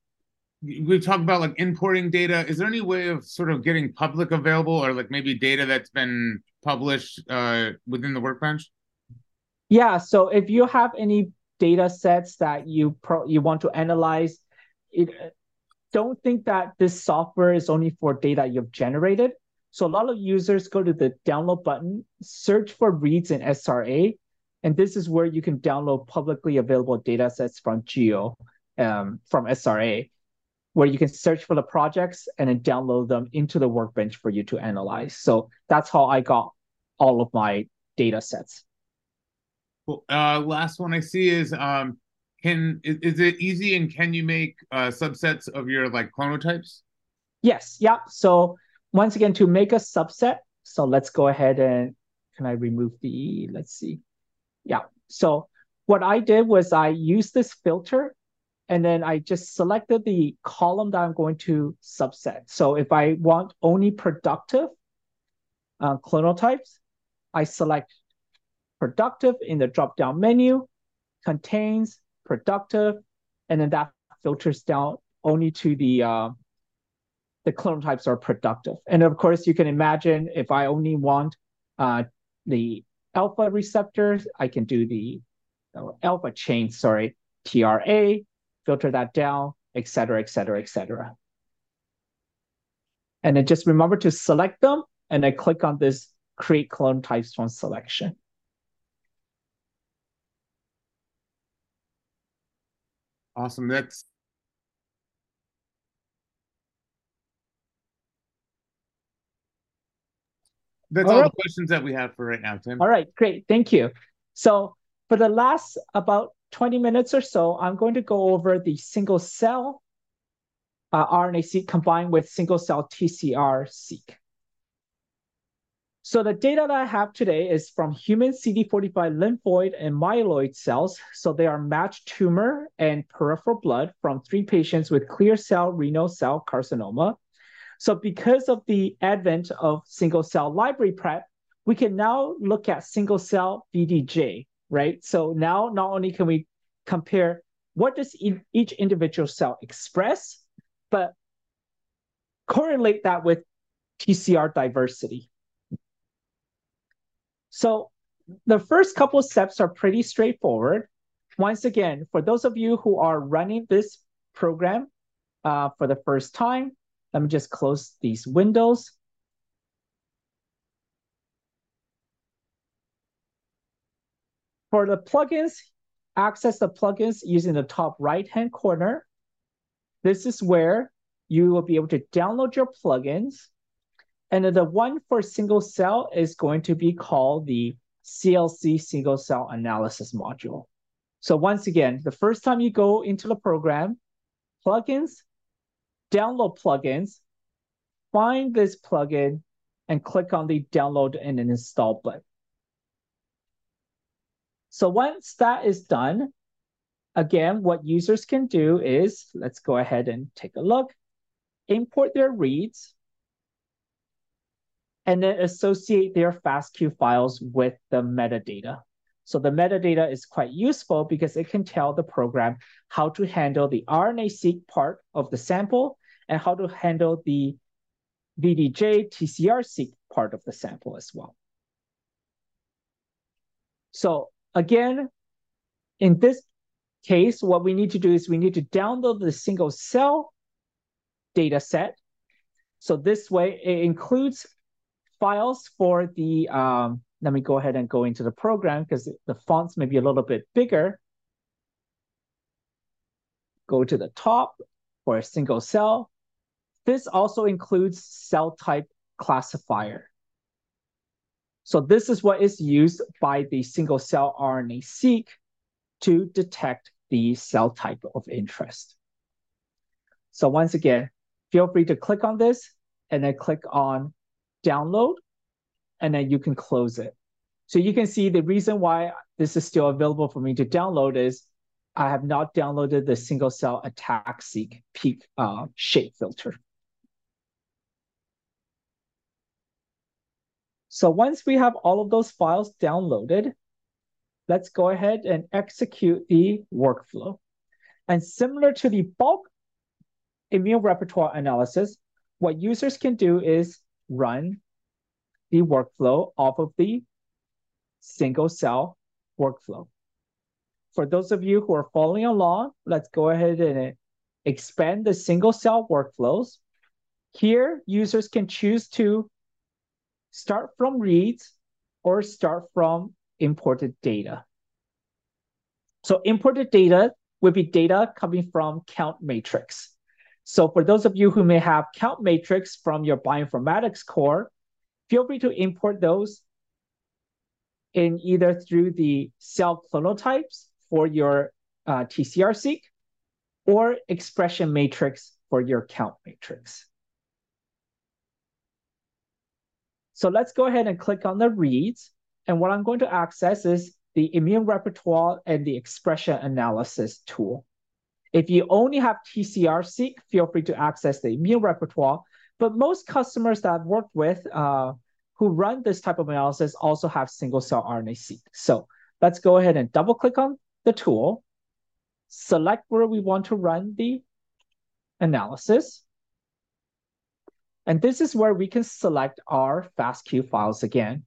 we talk about like importing data. Is there any way of sort of getting public available or like maybe data that's been published uh, within the workbench? Yeah. So if you have any data sets that you pro- you want to analyze, it, don't think that this software is only for data you've generated. So a lot of users go to the download button, search for reads in SRA, and this is where you can download publicly available data sets from Geo, um, from SRA where you can search for the projects and then download them into the workbench for you to analyze. So that's how I got all of my data sets. Cool. Uh, last one I see is um, can is, is it easy and can you make uh, subsets of your like clonotypes? Yes. Yeah. So once again, to make a subset, so let's go ahead and can I remove the? Let's see. Yeah. So what I did was I used this filter and then I just selected the column that I'm going to subset. So if I want only productive uh, clonotypes, I select productive in the drop-down menu, contains productive, and then that filters down only to the uh, the clonotypes are productive. And of course, you can imagine if I only want uh, the alpha receptors, I can do the alpha chain, sorry, TRA, filter that down, et cetera, et cetera, et cetera. And then just remember to select them and I click on this create clonotypes from selection. Awesome. That's That's all, all right. the questions that we have for right now, Tim. All right, great. Thank you. So for the last about 20 minutes or so, I'm going to go over the single cell uh, RNA-seq combined with single cell TCR-seq. So the data that I have today is from human CD45 lymphoid and myeloid cells. So they are matched tumor and peripheral blood from three patients with clear cell renal cell carcinoma. So because of the advent of single cell library prep, we can now look at single cell VDJ, right? So now not only can we compare what does each individual cell express, but correlate that with TCR diversity. So the first couple steps are pretty straightforward. Once again, for those of you who are running this program uh, for the first time, let me just close these windows. For the plugins, access the plugins using the top right-hand corner. This is where you will be able to download your plugins. And the one for single cell is going to be called the CLC single cell analysis module. So once again, the first time you go into the program, plugins, download plugins, find this plugin, and click on the download and install button. So once that is done, again, what users can do is, let's go ahead and take a look, import their reads, and then associate their FASTQ files with the metadata. So the metadata is quite useful because it can tell the program how to handle the RNA-seq part of the sample and how to handle the VDJ TCR-seq part of the sample as well. So again, in this case, what we need to do is we need to download the single cell data set. So this way it includes files for the, um, let me go ahead and go into the program because the fonts may be a little bit bigger. Go to the top for a single cell. This also includes cell type classifier. So this is what is used by the single cell RNA-seq to detect the cell type of interest. So once again, feel free to click on this and then click on download, and then you can close it. So you can see the reason why this is still available for me to download is I have not downloaded the single cell ATAC-seq peak uh, shape filter. So once we have all of those files downloaded, let's go ahead and execute the workflow. And similar to the bulk immune repertoire analysis, what users can do is run the workflow off of the single cell workflow. For those of you who are following along, let's go ahead and expand the single cell workflows. Here, users can choose to start from reads or start from imported data. So imported data would be data coming from count matrix. So for those of you who may have count matrix from your bioinformatics core, feel free to import those in either through the cell clonotypes for your uh, TCR-seq or expression matrix for your count matrix. So let's go ahead and click on the reads. And what I'm going to access is the immune repertoire and the expression analysis tool. If you only have TCR-seq, feel free to access the immune repertoire. But most customers that I've worked with uh, who run this type of analysis also have single cell RNA-seq. So let's go ahead and double click on the tool, select where we want to run the analysis. And this is where we can select our FASTQ files again.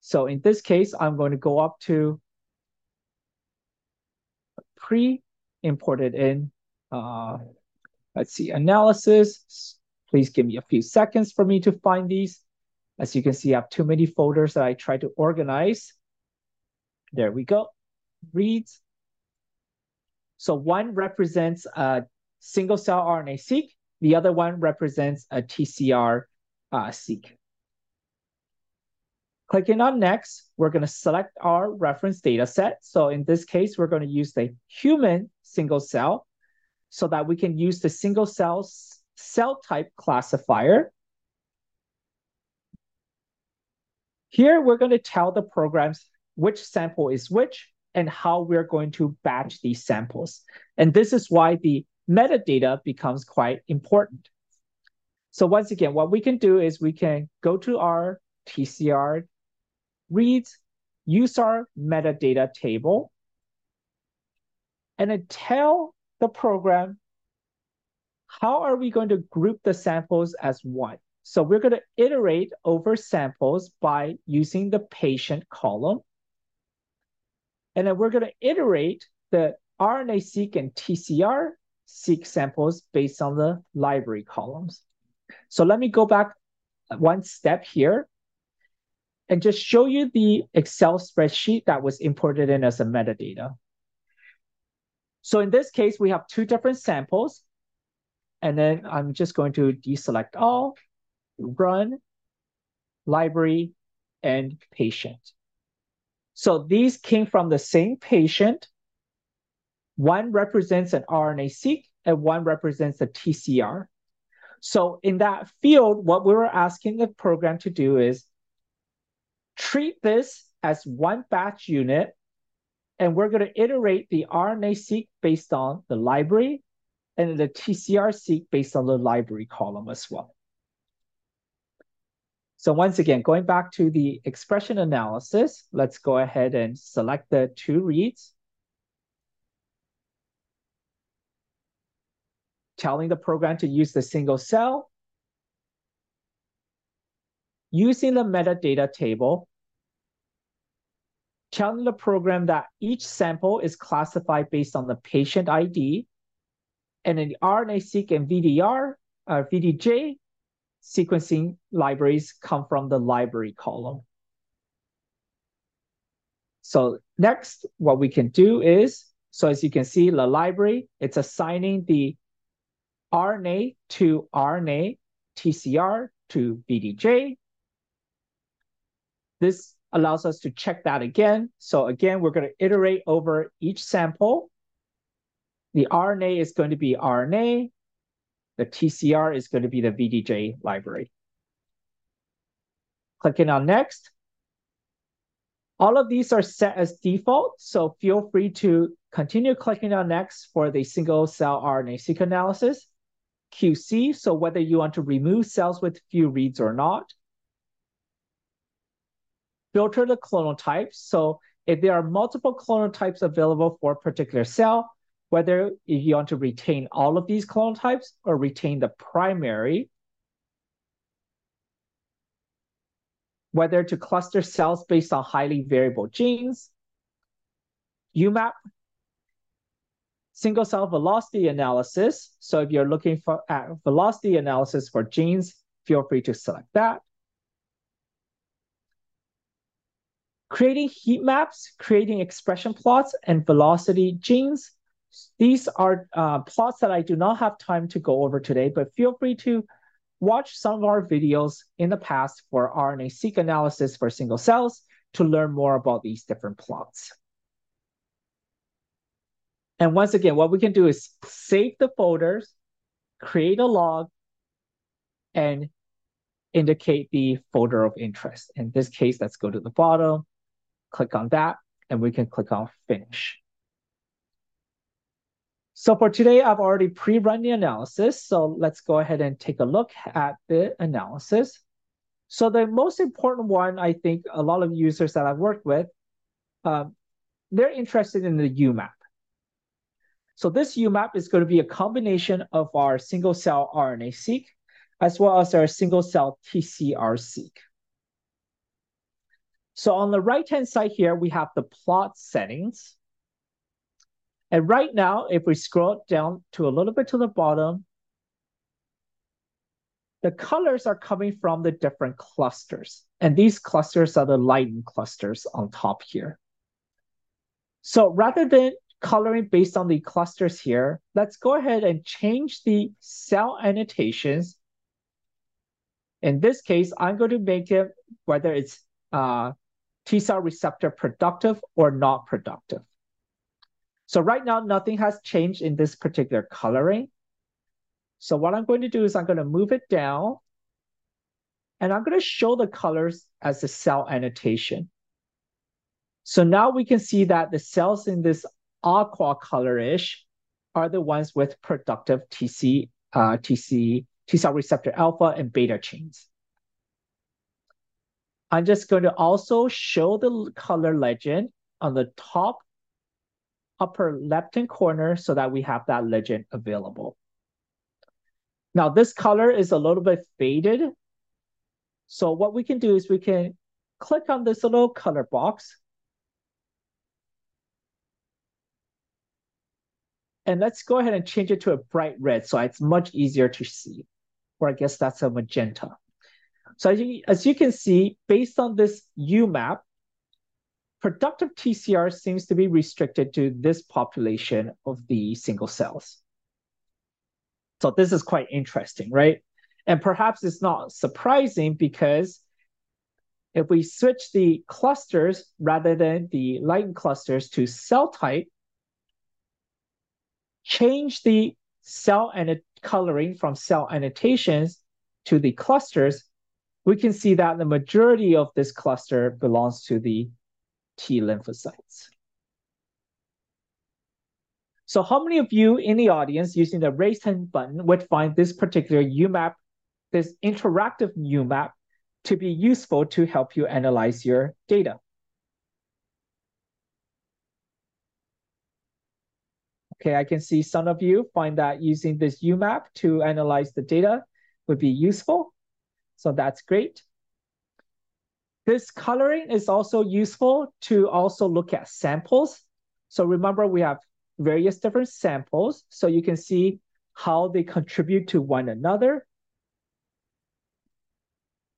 So in this case, I'm going to go up to pre-imported in, uh, let's see, analysis, Please give me a few seconds for me to find these. As you can see, I have too many folders that I try to organize. There we go. Reads. So one represents a single cell RNA-seq. The other one represents a TCR uh, seq. Clicking on next, we're going to select our reference data set. So in this case, we're going to use the human single cell so that we can use the single cell cell type classifier. Here, we're going to tell the programs which sample is which and how we're going to batch these samples. And this is why the metadata becomes quite important. So once again, what we can do is we can go to our TCR reads, use our metadata table, and then tell the program how are we going to group the samples as one. So we're going to iterate over samples by using the patient column. And then we're going to iterate the RNA-seq and TCR-seq samples based on the library columns. So let me go back one step here and just show you the Excel spreadsheet that was imported in as a metadata. So in this case, we have two different samples. And then I'm just going to deselect all, run, library, and patient. So these came from the same patient. One represents an RNA-seq and one represents a TCR. So in that field, what we were asking the program to do is treat this as one batch unit, and we're going to iterate the RNA-seq based on the library and the TCR-seq based on the library column as well. So once again, going back to the expression analysis, let's go ahead and select the two reads. Telling the program to use the single cell using the metadata table, telling the program that each sample is classified based on the patient ID, and the RNA-seq and VDR, uh, VDJ sequencing libraries come from the library column. So next, what we can do is, so as you can see, the library, it's assigning the RNA to RNA, TCR to VDJ, this allows us to check that again. So again, we're going to iterate over each sample. The RNA is going to be RNA. The TCR is going to be the VDJ library. Clicking on next. All of these are set as default, so feel free to continue clicking on next for the single cell RNA-seq analysis. QC, so whether you want to remove cells with few reads or not filter the clonal types. So if there are multiple clonal types available for a particular cell, whether you want to retain all of these clonal types or retain the primary, whether to cluster cells based on highly variable genes, UMAP, single cell velocity analysis. So if you're looking for at velocity analysis for genes, feel free to select that. Creating heat maps, creating expression plots, and velocity genes. These are uh, plots that I do not have time to go over today, but feel free to watch some of our videos in the past for RNA-seq analysis for single cells to learn more about these different plots. And once again, what we can do is save the folders, create a log, and indicate the folder of interest. In this case, let's go to the bottom, click on that, and we can click on finish. So for today, I've already pre-run the analysis. So let's go ahead and take a look at the analysis. So the most important one, I think a lot of users that I've worked with, um, they're interested in the UMAP. So this UMAP is going to be a combination of our single cell RNA-seq as well as our single cell TCR-seq. So on the right-hand side here, we have the plot settings. And right now, if we scroll down to a little bit to the bottom, the colors are coming from the different clusters. And these clusters are the Leiden clusters on top here. So rather than coloring based on the clusters here, let's go ahead and change the cell annotations. In this case, I'm going to make it whether it's uh, T cell receptor productive or not productive. So right now, nothing has changed in this particular coloring. So what I'm going to do is I'm going to move it down and I'm going to show the colors as a cell annotation. So now we can see that the cells in this aqua colorish are the ones with productive TC, uh, TC, T cell receptor alpha and beta chains. I'm just going to also show the color legend on the top upper left-hand corner so that we have that legend available. Now this color is a little bit faded. So what we can do is we can click on this little color box. And let's go ahead and change it to a bright red so it's much easier to see. Or I guess that's a magenta. So as you, as you can see, based on this UMAP, productive TCR seems to be restricted to this population of the single cells. So this is quite interesting, right? And perhaps it's not surprising because if we switch the clusters rather than the Leiden clusters to cell type, change the cell and coloring from cell annotations to the clusters, we can see that the majority of this cluster belongs to the T lymphocytes. So how many of you in the audience using the raise hand button would find this particular UMAP, this interactive UMAP, to be useful to help you analyze your data? Okay, I can see some of you find that using this UMAP to analyze the data would be useful. So that's great. This coloring is also useful to also look at samples. So remember we have various different samples so you can see how they contribute to one another.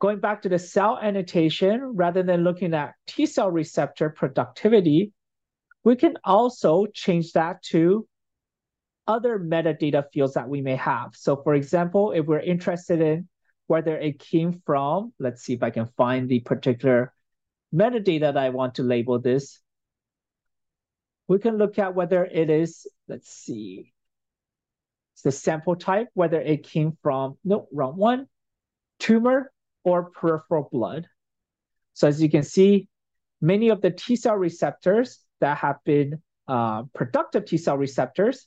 Going back to the cell annotation, rather than looking at T cell receptor productivity, we can also change that to other metadata fields that we may have. So for example, if we're interested in whether it came from, let's see if I can find the particular metadata that I want to label this we can look at whether it is, let's see, it's the sample type, whether it came from, no, wrong one, tumor or peripheral blood. So as you can see, many of the T cell receptors that have been uh, productive T cell receptors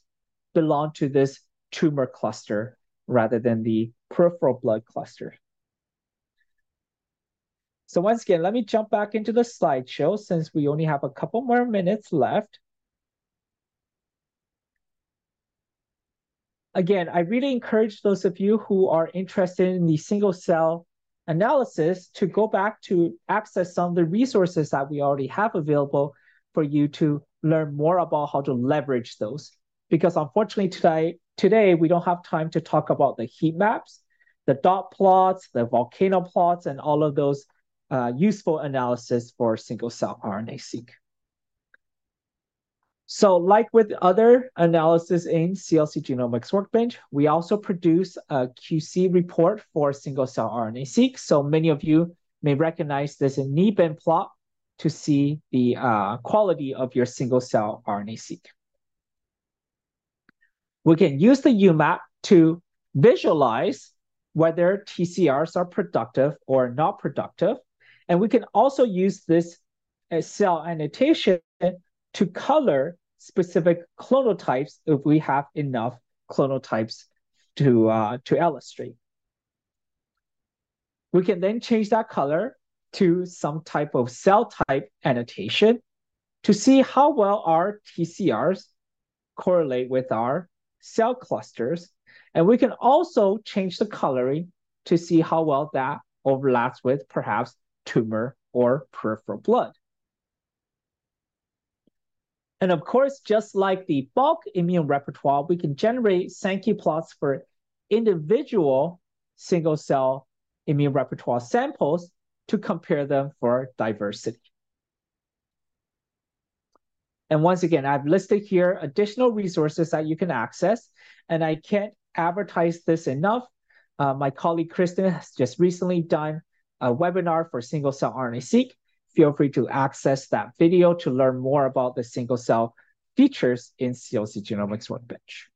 belong to this tumor cluster rather than the peripheral blood cluster. So once again, let me jump back into the slideshow since we only have a couple more minutes left. again, I really encourage those of you who are interested in the single cell analysis to go back to access some of the resources that we already have available for you to learn more about how to leverage those. Because unfortunately today, today we don't have time to talk about the heat maps, the dot plots, the volcano plots, and all of those uh, useful analysis for single cell RNA-seq. So like with other analysis in CLC Genomics Workbench, we also produce a QC report for single-cell RNA-seq. So many of you may recognize this in NEBIN plot to see the uh, quality of your single-cell RNA-seq. We can use the UMAP to visualize whether TCRs are productive or not productive. And we can also use this uh, cell annotation to color specific clonotypes if we have enough clonotypes to, uh, to illustrate. We can then change that color to some type of cell type annotation to see how well our TCRs correlate with our cell clusters. And we can also change the coloring to see how well that overlaps with perhaps tumor or peripheral blood. And of course, just like the bulk immune repertoire, we can generate Sankey plots for individual single cell immune repertoire samples to compare them for diversity. And once again, I've listed here additional resources that you can access, and I can't advertise this enough. Uh, my colleague Kristen has just recently done a webinar for single cell RNA-seq. Feel free to access that video to learn more about the single cell features in CLC Genomics Workbench.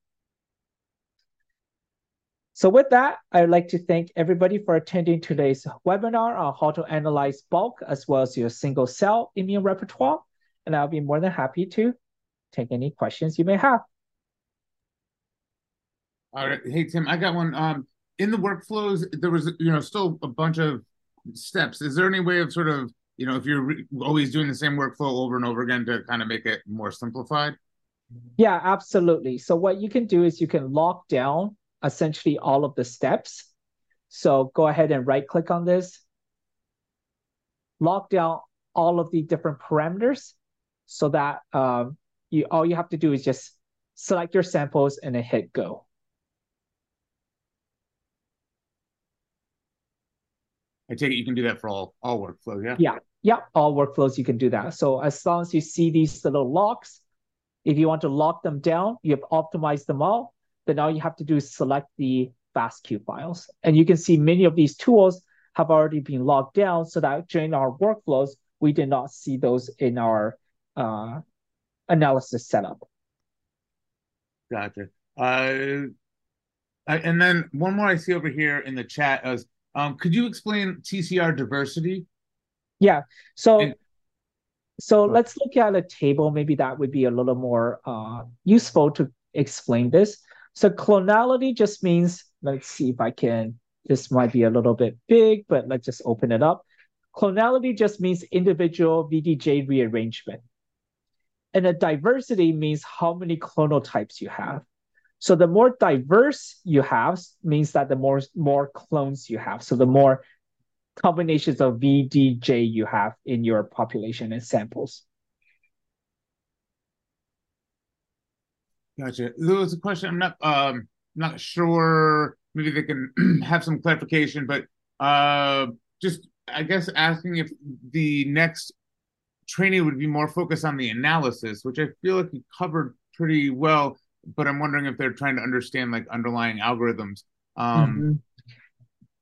So with that, I'd like to thank everybody for attending today's webinar on how to analyze bulk as well as your single cell immune repertoire. And I'll be more than happy to take any questions you may have. All right. Hey, Tim, I got one. Um, in the workflows, there was, you know, still a bunch of steps. Is there any way of sort of, you know, if you're always doing the same workflow over and over again to kind of make it more simplified? Yeah, absolutely. So what you can do is you can lock down essentially all of the steps. So go ahead and right click on this, lock down all of the different parameters so that um, you all you have to do is just select your samples and then hit go. I take it you can do that for all all workflows, yeah? Yeah, yeah, all workflows you can do that. So as long as you see these little locks, if you want to lock them down, you have optimized them all then all you have to do is select the FASTQ files. And you can see many of these tools have already been locked down so that during our workflows, we did not see those in our uh, analysis setup. Gotcha. Uh, and then one more I see over here in the chat is, um, could you explain TCR diversity? Yeah. So, and, so let's look at a table. Maybe that would be a little more uh, useful to explain this. So clonality just means, let's see if I can, this might be a little bit big, but let's just open it up. Clonality just means individual VDJ rearrangement. And a diversity means how many clonal types you have. So the more diverse you have means that the more, more clones you have. So the more combinations of VDJ you have in your population and samples. Gotcha. There was a question. I'm not um not sure. Maybe they can have some clarification, but uh, just I guess asking if the next training would be more focused on the analysis, which I feel like you covered pretty well. But I'm wondering if they're trying to understand like underlying algorithms. Um, mm-hmm.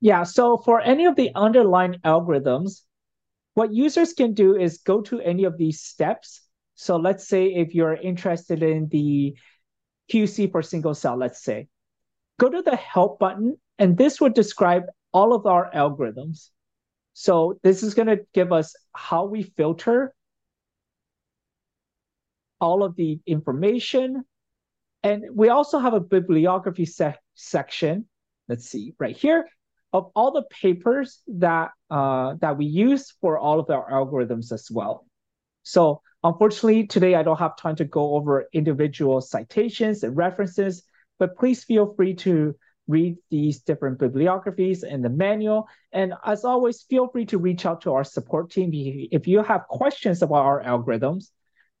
Yeah. So for any of the underlying algorithms, what users can do is go to any of these steps. So let's say if you're interested in the QC for single cell, let's say. Go to the help button, and this would describe all of our algorithms. So this is going to give us how we filter all of the information. And we also have a bibliography se section, let's see, right here, of all the papers that, uh, that we use for all of our algorithms as well. So Unfortunately, today I don't have time to go over individual citations and references, but please feel free to read these different bibliographies and the manual. And as always, feel free to reach out to our support team. If you have questions about our algorithms,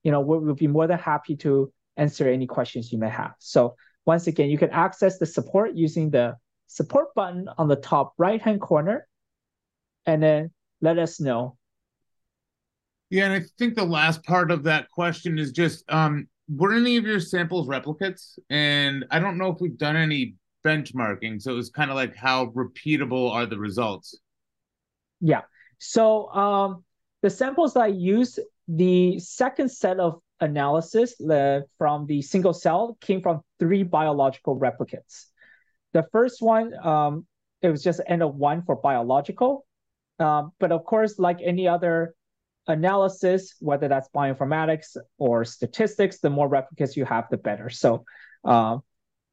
you know, we'll be more than happy to answer any questions you may have. So once again, you can access the support using the support button on the top right-hand corner, and then let us know yeah, and I think the last part of that question is just um, were any of your samples replicates? And I don't know if we've done any benchmarking. So it was kind of like how repeatable are the results? Yeah. So um, the samples that I used, the second set of analysis from the single cell came from three biological replicates. The first one, um, it was just N of one for biological. Um, but of course, like any other analysis, whether that's bioinformatics or statistics, the more replicates you have, the better. So, uh,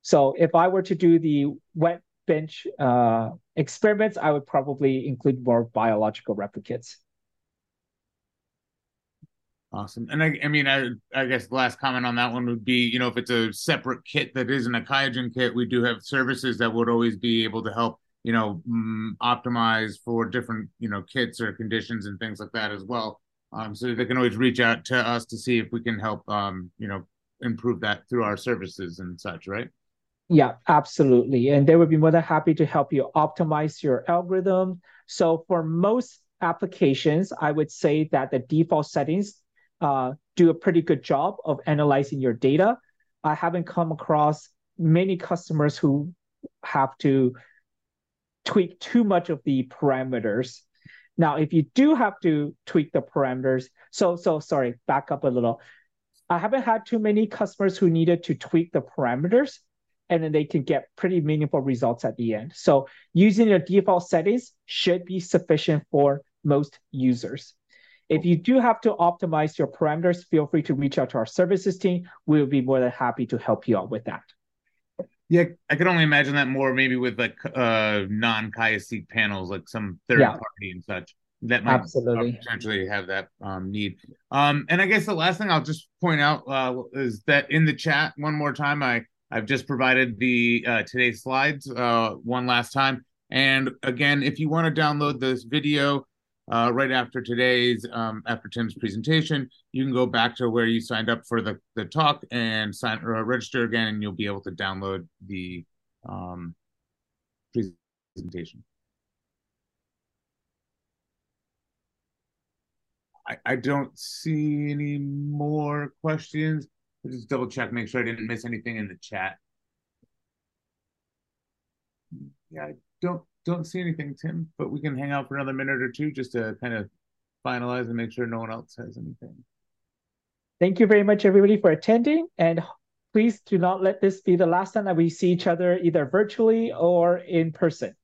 so if I were to do the wet bench uh, experiments, I would probably include more biological replicates. Awesome. And I, I mean, I, I guess the last comment on that one would be, you know, if it's a separate kit that isn't a QIAGEN kit, we do have services that would always be able to help, you know, mm, optimize for different, you know, kits or conditions and things like that as well. Um, so they can always reach out to us to see if we can help, um, you know, improve that through our services and such, right? Yeah, absolutely. And they would be more than happy to help you optimize your algorithm. So for most applications, I would say that the default settings uh, do a pretty good job of analyzing your data. I haven't come across many customers who have to tweak too much of the parameters. Now, if you do have to tweak the parameters, so so sorry, back up a little. I haven't had too many customers who needed to tweak the parameters and then they can get pretty meaningful results at the end. So using your default settings should be sufficient for most users. If you do have to optimize your parameters, feel free to reach out to our services team. We'll be more than happy to help you out with that. Yeah, I can only imagine that more maybe with like uh non Seek panels, like some third yeah. party and such that might absolutely potentially have that um, need. Um, and I guess the last thing I'll just point out uh, is that in the chat one more time, I I've just provided the uh, today's slides uh, one last time. And again, if you want to download this video uh, right after today's, um, after Tim's presentation, you can go back to where you signed up for the, the talk and sign or register again, and you'll be able to download the um, presentation. I, I don't see any more questions. I'll just double check, make sure I didn't miss anything in the chat. Yeah, I don't don't see anything, Tim, but we can hang out for another minute or two just to kind of finalize and make sure no one else has anything. Thank you very much, everybody, for attending. And please do not let this be the last time that we see each other either virtually or in person.